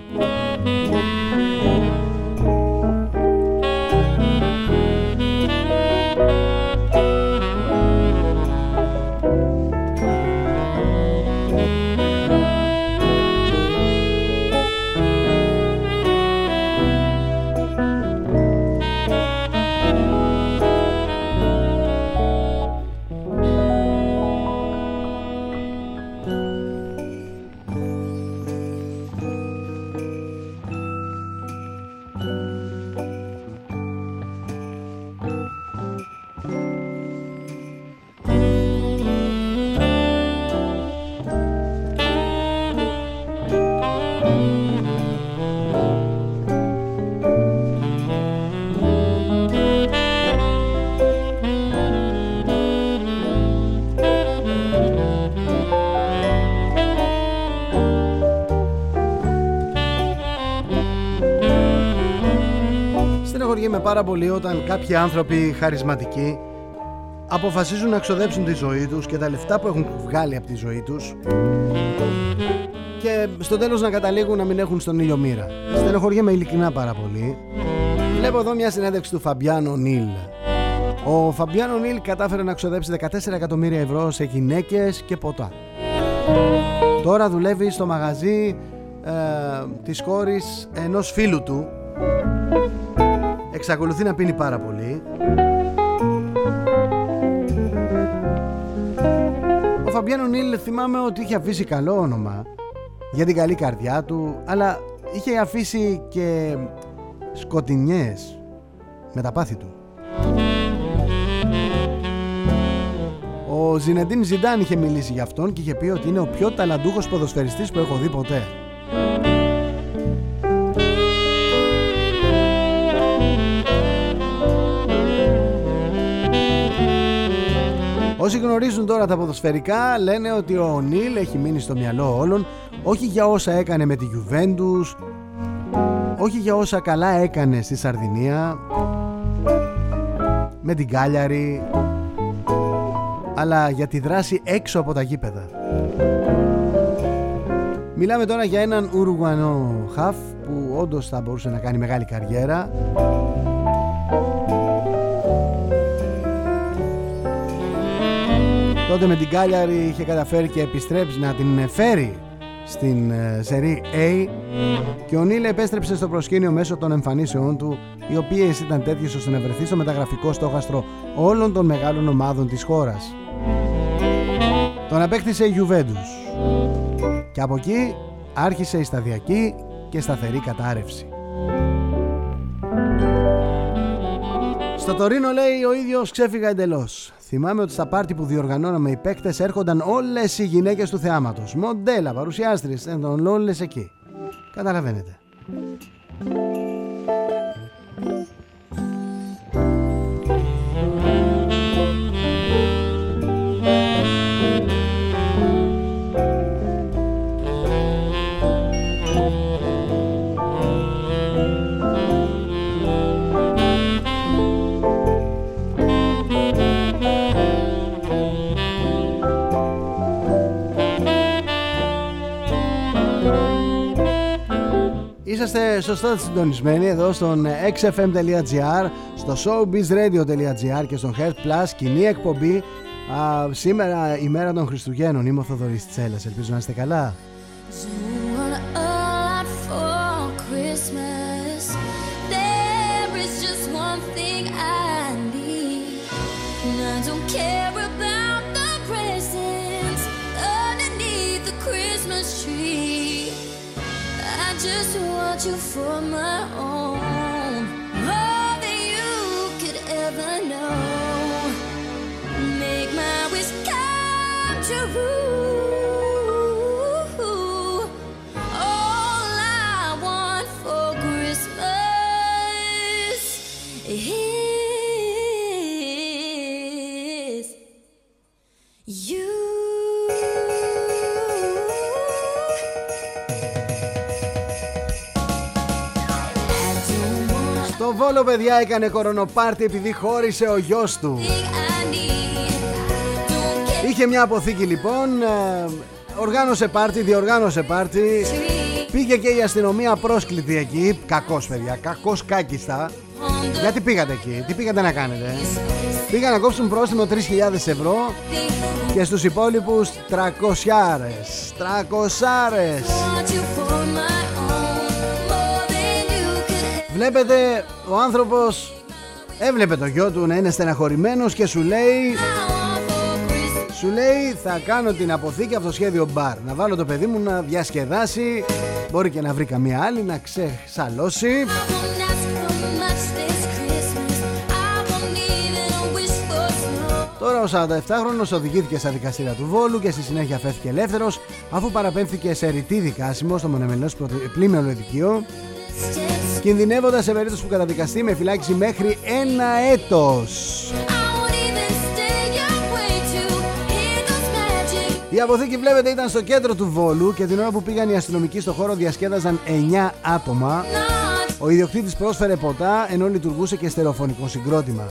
Πάρα πολύ όταν κάποιοι άνθρωποι χαρισματικοί αποφασίζουν να ξοδέψουν τη ζωή τους και τα λεφτά που έχουν βγάλει από τη ζωή τους και στο τέλος να καταλήγουν να μην έχουν στον ήλιο μοίρα. Στενοχωριέμαι ειλικρινά πάρα πολύ. Βλέπω εδώ μια συνέντευξη του Φαμπιάνο Νίλ. Ο Φαμπιάνο Νίλ κατάφερε να ξοδέψει 14 εκατομμύρια ευρώ σε γυναίκες και ποτά. Τώρα δουλεύει στο μαγαζί ε, της κόρης ενός φίλου του. Εξακολουθεί να πίνει πάρα πολύ. Ο Φαμπιάνο Νίλ θυμάμαι ότι είχε αφήσει καλό όνομα για την καλή καρδιά του, αλλά είχε αφήσει και σκοτεινιές με τα πάθη του. Ο Ζινεντίν Ζιντάν είχε μιλήσει για αυτόν και είχε πει ότι είναι ο πιο ταλαντούχος ποδοσφαιριστής που έχω δει ποτέ. Όσοι γνωρίζουν τώρα τα ποδοσφαιρικά λένε ότι ο Νίλ έχει μείνει στο μυαλό όλων όχι για όσα έκανε με τη Juventus, όχι για όσα καλά έκανε στη Σαρδινία, με την Κάλιαρη, αλλά για τη δράση έξω από τα γήπεδα. Μιλάμε τώρα για έναν Ουρουγουανό χαφ που όντως θα μπορούσε να κάνει μεγάλη καριέρα. Τότε με την Κάλιαρη είχε καταφέρει και επιστρέψει να την φέρει στην ε, σερή A και ο Νίλ επέστρεψε στο προσκήνιο μέσω των εμφανίσεών του οι οποίες ήταν τέτοιες ώστε να βρεθεί στο μεταγραφικό στόχαστρο όλων των μεγάλων ομάδων της χώρας. Τον απέκτησε η Juventus και από εκεί άρχισε η σταδιακή και σταθερή κατάρρευση. Στο Τωρίνο λέει ο ίδιος ξέφυγα εντελώς. Θυμάμαι ότι στα πάρτι που διοργανώναμε οι παίκτες έρχονταν όλες οι γυναίκες του θεάματος. Μοντέλα, παρουσιάστρες, ήταν όλες εκεί. Καταλαβαίνετε. Είσαστε σωστά συντονισμένοι εδώ στον xfm.gr, στο showbizradio.gr και στον Health Plus, κοινή εκπομπή. Α, σήμερα η μέρα των Χριστουγέννων. Είμαι ο Θοδωρής Τσέλας. Ελπίζω να είστε καλά. I just want you for my own. More than you could ever know. Make my wish come true. Want Το Βόλο παιδιά έκανε κορονοπάρτι επειδή χώρισε ο γιος του. thing I need. Don't get Είχε μια αποθήκη λοιπόν, ε, οργάνωσε πάρτι, διοργάνωσε πάρτι. tree Πήγε και η αστυνομία πρόσκλητη εκεί. Κακός παιδιά, κακός κάκιστα. on the Γιατί πήγατε εκεί, τι πήγατε να κάνετε. Πήγαν να κόψουν πρόστιμο 3.000 ευρώ thing. και στους υπόλοιπους 300. 300. Want Βλέπετε ο άνθρωπος έβλεπε το γιο του να είναι στεναχωρημένος και σου λέει want for Christmas. Σου λέει θα κάνω την αποθήκη από το σχέδιο μπαρ Να βάλω το παιδί μου να διασκεδάσει Μπορεί και να βρει καμία άλλη να ξεσαλώσει I won't ask for much this Christmas. I won't even wish for snow. Τώρα ο 47χρονος οδηγήθηκε στα δικαστήρια του Βόλου και στη συνέχεια φέθηκε ελεύθερος αφού παραπέμφθηκε σε ρητή δικάσιμο στο μονεμελός πρωτη- πλήμελο ειδικείο Steps. Κινδυνεύοντας σε περίπτωση που καταδικαστεί με φυλάκιση μέχρι ένα έτος. I won't even stay away to hear those magic Η αποθήκη βλέπετε ήταν στο κέντρο του Βόλου και την ώρα που πήγαν οι αστυνομικοί στο χώρο διασκέδαζαν 9 άτομα. nods. Ο ιδιοκτήτης πρόσφερε ποτά ενώ λειτουργούσε και στερεοφωνικό συγκρότημα.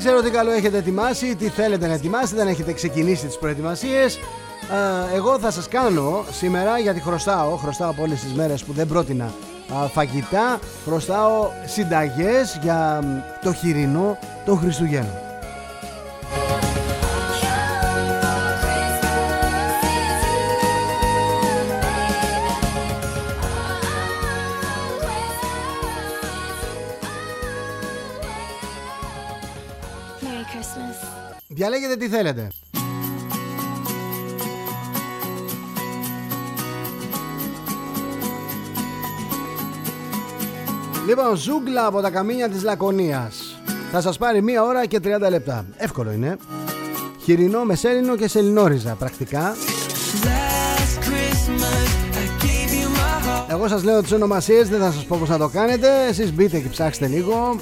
Ξέρω τι καλό έχετε ετοιμάσει, τι θέλετε να ετοιμάσετε, αν έχετε ξεκινήσει τις προετοιμασίες. Ε, Εγώ θα σας κάνω σήμερα γιατί χρωστάω, χρωστάω από όλες τις μέρες που δεν πρότεινα α, φαγητά, χρωστάω συνταγές για μ, το χοιρινό των Χριστουγέννων. Διαλέγετε τι θέλετε. Λοιπόν, ζούγκλα από τα καμίνια της Λακωνίας. Θα σας πάρει μία ώρα και 30 λεπτά. Εύκολο είναι. Χοιρινό με σέλινο και σελινόριζα πρακτικά. Last Christmas, I gave you my heart. Εγώ σας λέω τις ονομασίες, δεν θα σας πω πώς να το κάνετε. Εσείς μπείτε και ψάξτε λίγο.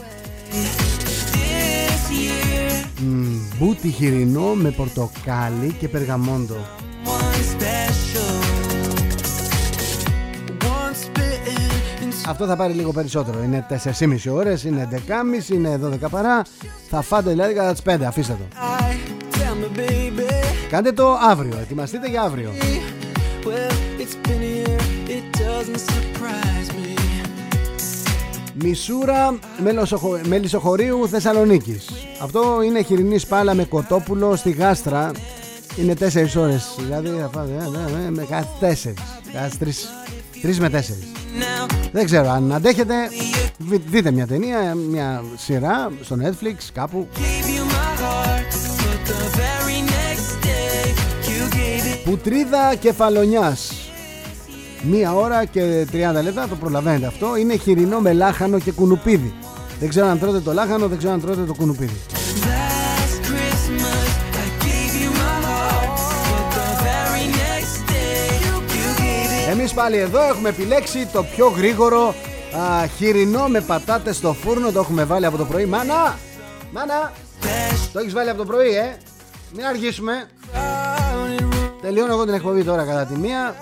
This year, Μμ, μπούτι χοιρινό με πορτοκάλι και περγαμόντο. one special. Once bitten into Αυτό θα πάρει λίγο περισσότερο. Είναι 4,5 ώρες, είναι 11,5, είναι 12 παρά. Θα φάτε δηλαδή κατά τις 5, αφήστε το. I tell me, baby. Κάντε το αύριο, ετοιμαστείτε για αύριο. Well, Μισούρα μελοσοχο... μελισσοχωρίου Θεσσαλονίκης. Αυτό είναι χοιρινής σπάλα με κοτόπουλο στη γάστρα. Είναι 4 ώρες. Δηλαδή θα φάτε ε, ε, ε, με κάθε 4. Κάθε 3, 3 με 4. Now, Δεν ξέρω αν αντέχετε. Δι- Δείτε μια ταινία, μια σειρά στο Netflix κάπου. gave you my heart, but the very next day, you gave it. Πουτρίδα κεφαλονιάς. Μία ώρα και 30 λεπτά, το προλαβαίνετε αυτό. Είναι χοιρινό με λάχανο και κουνουπίδι. Δεν ξέρω αν τρώτε το λάχανο, δεν ξέρω αν τρώτε το κουνουπίδι. Last Christmas, I gave you my heart, but the very next day, you gave it. Εμείς πάλι εδώ έχουμε επιλέξει το πιο γρήγορο α, χοιρινό με πατάτες στο φούρνο. Το έχουμε βάλει από το πρωί. Μάνα! Μάνα! Το έχεις βάλει από το πρωί, ε! Μην αργήσουμε. Crowded room Τελειώνω εγώ την εκπομπή τώρα κατά τη μία.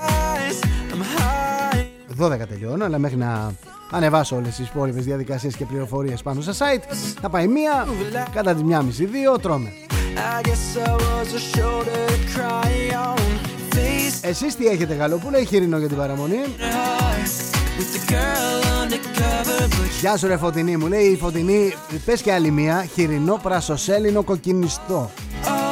Eyes, I'm high. 12 τελειώνω, αλλά μέχρι να ανεβάσω όλες τις υπόλοιπες διαδικασίες και πληροφορίες πάνω στο site θα πάει μία, κατά τη μία μισή, δύο, τρώμε. I guess I was a shoulder to cry on. Face Εσείς τι έχετε γαλοπούλα ή χοιρινό για την παραμονή; heart with the girl undercover, but Γεια σου ρε Φωτεινή μου λέει η Φωτεινή πες και άλλη μία χοιρινό πρασοσέλινο κοκκινιστό. oh,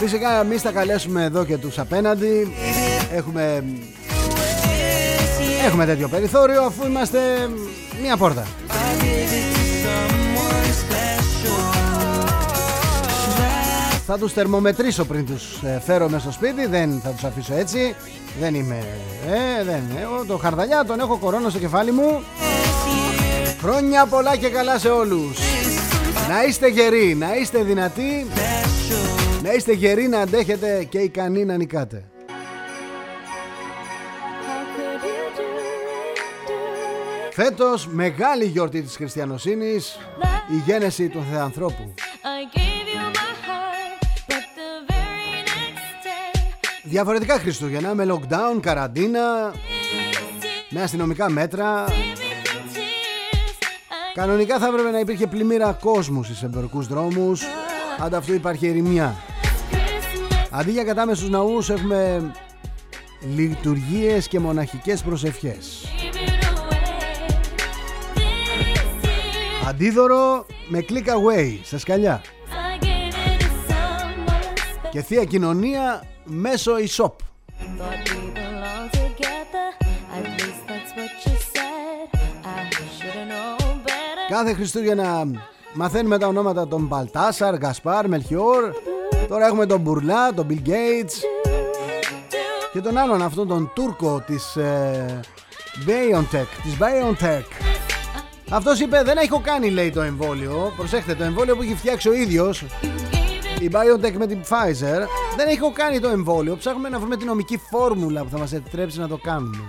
Φυσικά εμείς θα καλέσουμε εδώ και τους απέναντι. Έχουμε, This year, έχουμε τέτοιο περιθώριο αφού είμαστε μία πόρτα. I give it to someone special. Θα τους θερμομετρήσω πριν τους ε, φέρω μέσα στο σπίτι Δεν θα τους αφήσω έτσι. Δεν είμαι ε, δεν, εγώ το χαρδαλιά τον έχω κορώνα στο κεφάλι μου. Χρόνια πολλά και καλά σε όλους. Να είστε γεροί, να είστε δυνατοί Να είστε γεροί να αντέχετε και ικανοί να νικάτε. Φέτος μεγάλη γιορτή της χριστιανοσύνης Η γένεση του Θεανθρώπου. I gave you my heart, but the very next day, Διαφορετικά Χριστούγεννα με lockdown, καραντίνα Με αστυνομικά μέτρα. Save me from tears. I Κανονικά θα έπρεπε να υπήρχε πλημμύρα κόσμου στις εμπορικούς δρόμους. Ανταυτού υπάρχει ερημιά. Christmas, Αντί για κατάμεσους ναούς έχουμε λειτουργίες και μοναχικές προσευχές give it away. This year, Αντίδωρο με click away σε σκαλιά I gave it to someone special. Και θεία κοινωνία μέσω e-shop Thought we belonged together. At least that's what you said. I should've known better. Κάθε Χριστούγεννα μαθαίνουμε τα ονόματα των Μπαλτάσαρ, Γκασπάρ, Μελχιόρ Τώρα έχουμε τον Μπουρλά, τον Bill Gates Και τον άλλον αυτόν τον Τούρκο της ε, BioNTech, της BioNTech. Αυτός είπε δεν έχω κάνει λέει το εμβόλιο. Προσέχτε το εμβόλιο που έχει φτιάξει ο ίδιος Η BioNTech με την Pfizer Δεν έχω κάνει το εμβόλιο. Ψάχνουμε να βρούμε την νομική φόρμουλα που θα μας επιτρέψει να το κάνουμε.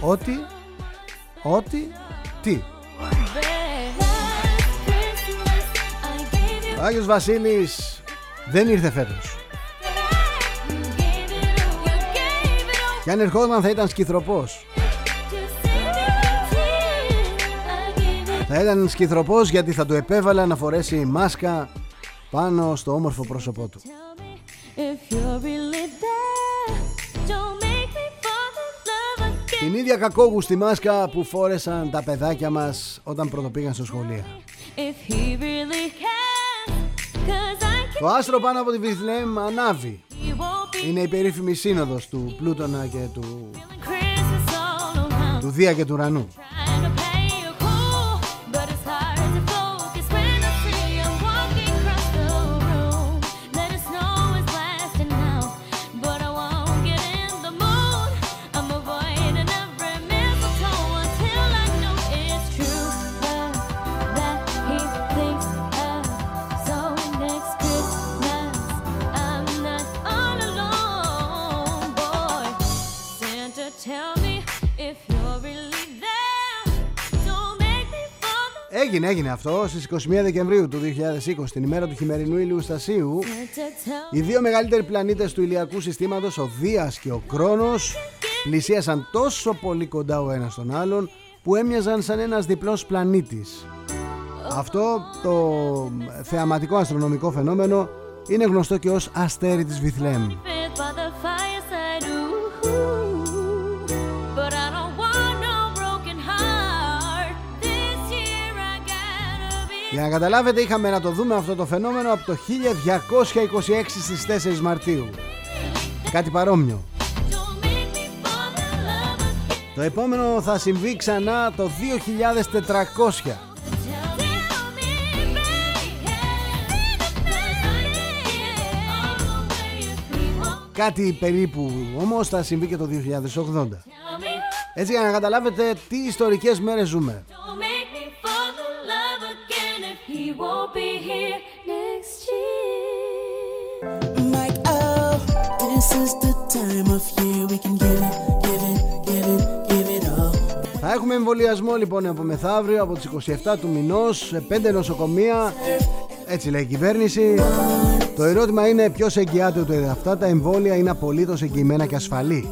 Ότι Ότι Τι. Ο Άγιος Βασίλης δεν ήρθε φέτος. Και αν ερχόταν θα ήταν σκυθροπός. Θα ήταν σκυθροπός γιατί θα του επέβαλα να φορέσει μάσκα πάνω στο όμορφο πρόσωπό του. Την ίδια κακόγουστη μάσκα που φόρεσαν τα παιδάκια μας όταν πρωτοπήγαν στο σχολείο το άστρο πάνω από τη Βιθλέμ ανάβει. Είναι η περίφημη σύνοδος του Πλούτονα και του... του Δία και του ρανού. Έγινε, έγινε αυτό στις 21 Δεκεμβρίου του 2020, την ημέρα του χειμερινού ηλιοστασίου. Santa, tell Οι δύο μεγαλύτεροι πλανήτες του ηλιακού συστήματος, ο Δίας και ο Κρόνος, πλησίασαν τόσο πολύ κοντά ο ένας τον άλλον που έμοιαζαν σαν ένας διπλός πλανήτης. Αυτό το θεαματικό αστρονομικό φαινόμενο είναι γνωστό και ως αστέρι της Βιθλέμ. Για να καταλάβετε είχαμε να το δούμε αυτό το φαινόμενο από το 1226 στις 4 Μαρτίου. Κάτι παρόμοιο. Don't make me fall in love again. Το επόμενο θα συμβεί ξανά το 2400. Tell me, baby. Κάτι περίπου όμως θα συμβεί και το 2080. Tell me, Έτσι για να καταλάβετε τι ιστορικές μέρες ζούμε. Won't be here next year. Like, oh, this is the time of year we can give it, give it, give it, give it all. Θα έχουμε εμβολιασμό λοιπόν από μεθαύριο από τις 27 του μηνός σε 5 νοσοκομεία. Έτσι λέει η κυβέρνηση. Το ερώτημα είναι ποιος εγγυάται ότι αυτά τα εμβόλια είναι απολύτως εγγυημένα και ασφαλή.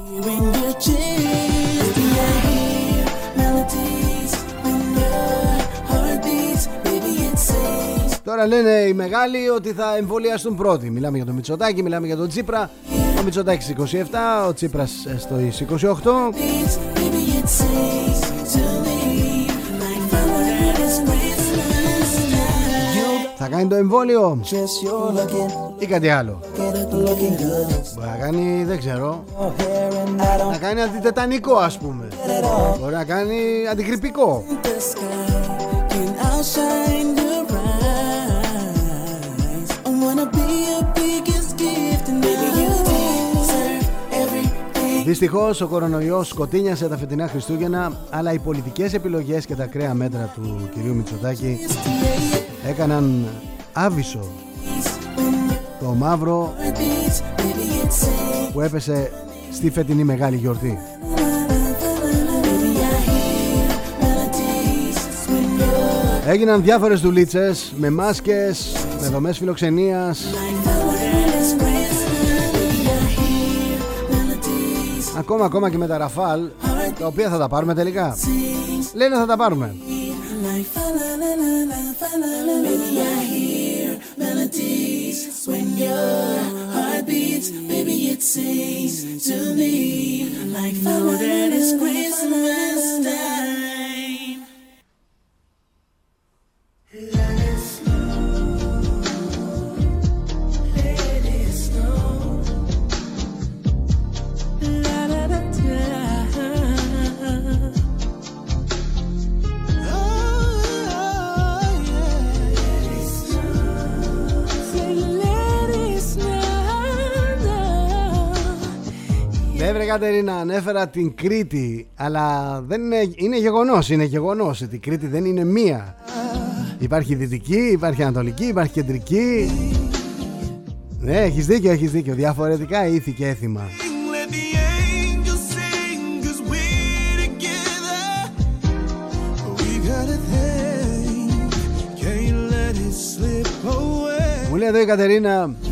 Τώρα λένε οι μεγάλοι ότι θα εμβολιαστούν πρώτοι. Μιλάμε για τον Μητσοτάκη, μιλάμε για τον Τσίπρα. Ο Μητσοτάκης 27, ο Τσίπρας ε, στο 28. Beats, baby it sings to me like Father's Christmas time. Θα κάνει το εμβόλιο Just you're looking, ή κάτι άλλο. get it looking good. Μπορεί να κάνει, δεν ξέρω, Your hair and I don't να κάνει αντιτετανικό ας πούμε. get it all. Μπορεί να κάνει αντιγρυπικό. Δυστυχώς ο κορονοϊός σκοτίνιασε τα φετινά Χριστούγεννα, αλλά οι πολιτικές επιλογές και τα κρέα μέτρα του κυρίου Μητσοτάκη έκαναν άβυσο το μαύρο Heart beats, baby, it sings. που έπεσε στη φετινή μεγάλη γιορτή. Έγιναν διάφορες δουλίτσες με μάσκες, με δομές φιλοξενίας, like Father's Christmas. Baby, I hear melodies ακόμα ακόμα και με τα Ραφάλ, τα οποία θα τα πάρουμε τελικά. sings Λένε θα τα πάρουμε. like Κατερίνα, ανέφερα την Κρήτη, αλλά δεν είναι, είναι γεγονός, είναι γεγονός ότι η Κρήτη δεν είναι μία. Υπάρχει δυτική, υπάρχει ανατολική, υπάρχει κεντρική. Ναι, έχεις δίκιο, έχεις δίκιο. Διαφορετικά ήθη και έθιμα. Let the angels sing, cause we're together. We got a thing, can't let it slip away. Μου λέει εδώ η Κατερίνα, Go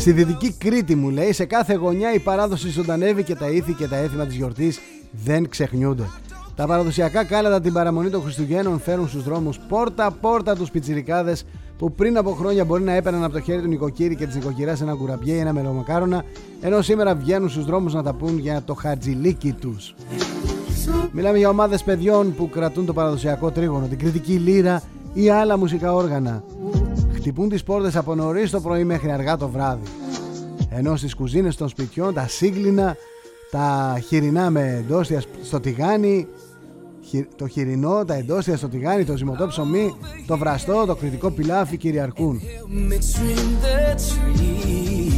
στη δυτική Κρήτη μου λέει, σε κάθε γωνιά η παράδοση ζωντανεύει και τα ήθη και τα έθιμα της γιορτής δεν ξεχνιούνται. Τα παραδοσιακά κάλατα την παραμονή των Χριστουγέννων φέρουν στους δρόμους πόρτα-πόρτα τους πιτσιρικάδες που πριν από χρόνια μπορεί να έπαιρναν από το χέρι του νοικοκύρη και της νοικοκυράς ένα κουραμπιέ ή ένα μελομακάρονα, ενώ σήμερα βγαίνουν στους δρόμους να τα πούν για το χατζηλίκι τους. Μιλάμε για ομάδες παιδιών που κρατούν το παραδοσιακό τρίγωνο, την κριτική λύρα ή άλλα μουσικά όργανα. Χτυπούν τις πόρτες από νωρίς το πρωί μέχρι αργά το βράδυ. Ενώ στις κουζίνες των σπιτιών τα σύγκλινα, τα χοιρινά με ντόστια στο τηγάνι χει- το χοιρινό, τα εντόστια στο τηγάνι, το ζυμωτό ψωμί, το βραστό, το κριτικό πιλάφι κυριαρχούν. Mixed in the tree.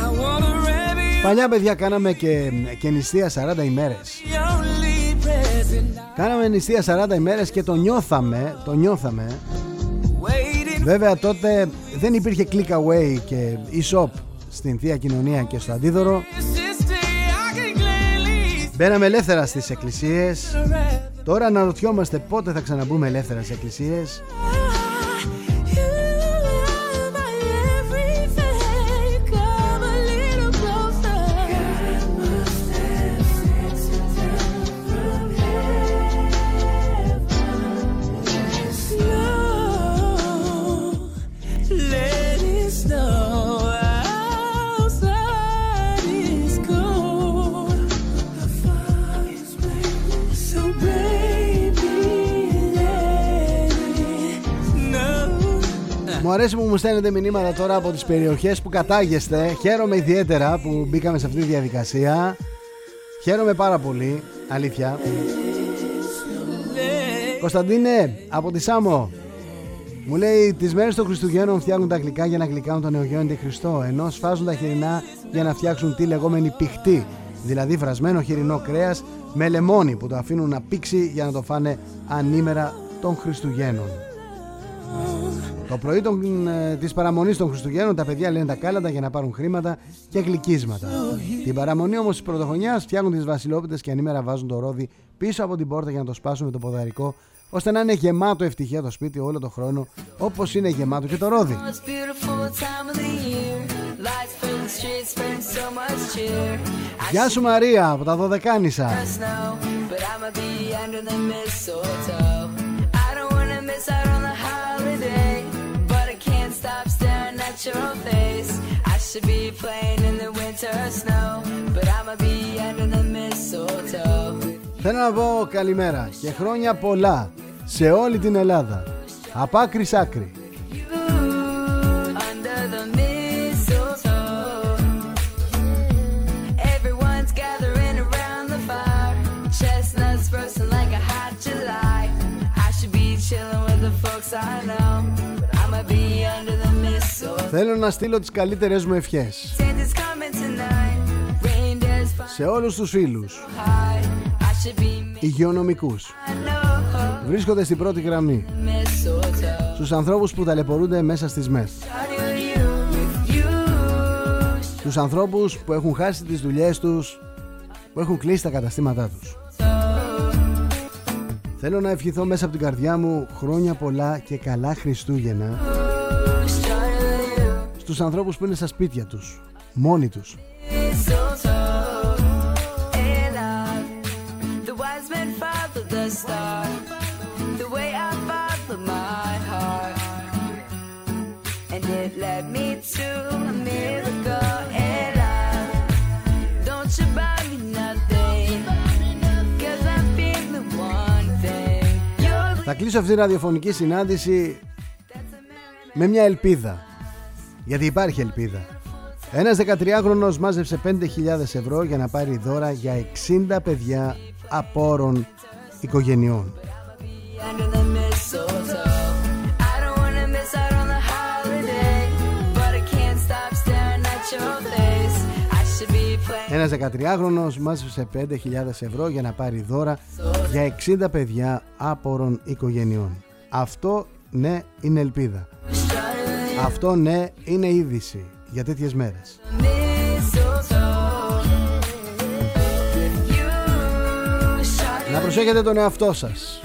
I wanna wrap it Παλιά παιδιά κάναμε και, και νηστεία 40 ημέρες. The only present Κάναμε νηστεία 40 ημέρες και το νιώθαμε, το νιώθαμε. waiting Βέβαια τότε δεν υπήρχε click away και e-shop στην Θεία Κοινωνία και στο Αντίδωρο. sister. I can gladly Μπαίναμε ελεύθερα στις εκκλησίες. wrap Τώρα αναρωτιόμαστε πότε θα ξαναμπούμε ελεύθερα στις εκκλησίες. Μου αρέσει που μου στέλνετε μηνύματα τώρα από τις περιοχές που κατάγεστε. Χαίρομαι ιδιαίτερα που μπήκαμε σε αυτή τη διαδικασία. Χαίρομαι πάρα πολύ, αλήθεια. Κωνσταντίνε, από τη Σάμο. Μου λέει τις μέρες των Χριστουγέννων φτιάχνουν τα γλυκά για να γλυκάνουν τον Νεογέννητη Χριστό, ενώ σφάζουν τα χοιρινά για να φτιάξουν τη λεγόμενη πηχτή, δηλαδή βρασμένο χοιρινό κρέας με λεμόνι που το αφήνουν να πήξει για να το φάνε ανήμερα των Χριστουγέννων. Το πρωί των, ε, της παραμονής των Χριστουγέννων τα παιδιά λένε τα κάλαντα για να πάρουν χρήματα και γλυκίσματα. Την παραμονή όμως της πρωτοχρονιάς φτιάχνουν τις βασιλόπιτες και ανήμερα βάζουν το ρόδι πίσω από την πόρτα για να το σπάσουν με το ποδαρικό ώστε να είναι γεμάτο ευτυχία το σπίτι όλο το χρόνο όπως είναι γεμάτο και το ρόδι. Most beautiful time of the year. Lights fill the streets, bring so much cheer. I Γεια σου Μαρία από τα Δωδεκάνησα. Staring at your face. I should be playing in the winter snow, but I'ma be under the mistletoe. Θέλω να πω καλημέρα και χρόνια πολλά σε όλη την Ελλάδα. Από άκρη σ' άκρη. Under the Θέλω να στείλω τις καλύτερες μου ευχές Santa's coming tonight. Reindeer's σε όλους τους φίλους, high. I should be υγειονομικούς. I know Βρίσκονται στην πρώτη γραμμή. mistletoe. Στους ανθρώπους που ταλαιπωρούνται μέσα στις ΜΕΘ. Starting with you, with you. Στους ανθρώπους που έχουν χάσει τις δουλειές τους, που έχουν κλείσει τα καταστήματά τους. Θέλω να ευχηθώ μέσα από την καρδιά μου χρόνια πολλά και καλά Χριστούγεννα τους ανθρώπους που είναι στα σπίτια τους μόνοι τους Θα κλείσω αυτή τη ραδιοφωνική συνάντηση με μια ελπίδα. Γιατί υπάρχει ελπίδα. Ένας 13χρονος μάζεψε 5.000 ευρώ για να πάρει δώρα για 60 παιδιά απόρων οικογενειών. under the mistletoe. I don't wanna miss out on the holiday, but I can't stop staring at your face. I should be playing. Ένας 13χρονος μάζεψε 5.000 ευρώ για να πάρει δώρα για 60 παιδιά άπορων οικογενειών. Αυτό ναι είναι ελπίδα. Αυτό ναι είναι είδηση για τέτοιες μέρες. Mistletoe. You shot Να προσέχετε τον εαυτό σας.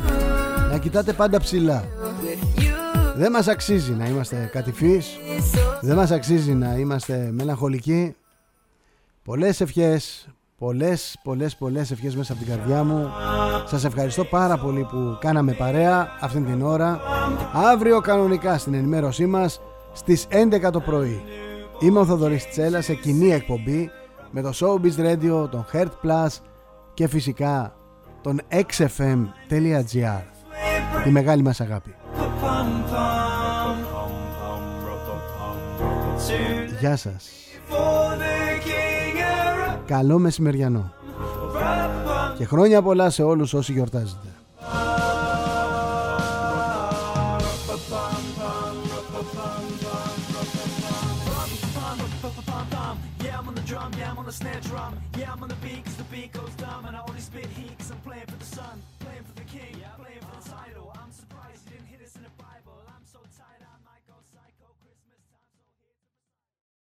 Να κοιτάτε πάντα ψηλά. with you. Δεν μας αξίζει να είμαστε κατηφείς. Δεν μας αξίζει να είμαστε μελαγχολικοί. Πολλές ευχές, πολλές, πολλές, πολλές ευχές μέσα από την καρδιά μου. Σας ευχαριστώ πάρα πολύ που κάναμε παρέα αυτήν την ώρα. Αύριο κανονικά στην ενημέρωσή μας στις 11 το πρωί. Είμαι ο Θοδωρής Τσέλας σε κοινή εκπομπή με το Showbiz Radio, τον Heart Plus και φυσικά τον xfm.gr. Τη μεγάλη μας αγάπη. Γεια σας. Καλό μεσημεριανό. και χρόνια πολλά σε όλους όσοι γιορτάζετε.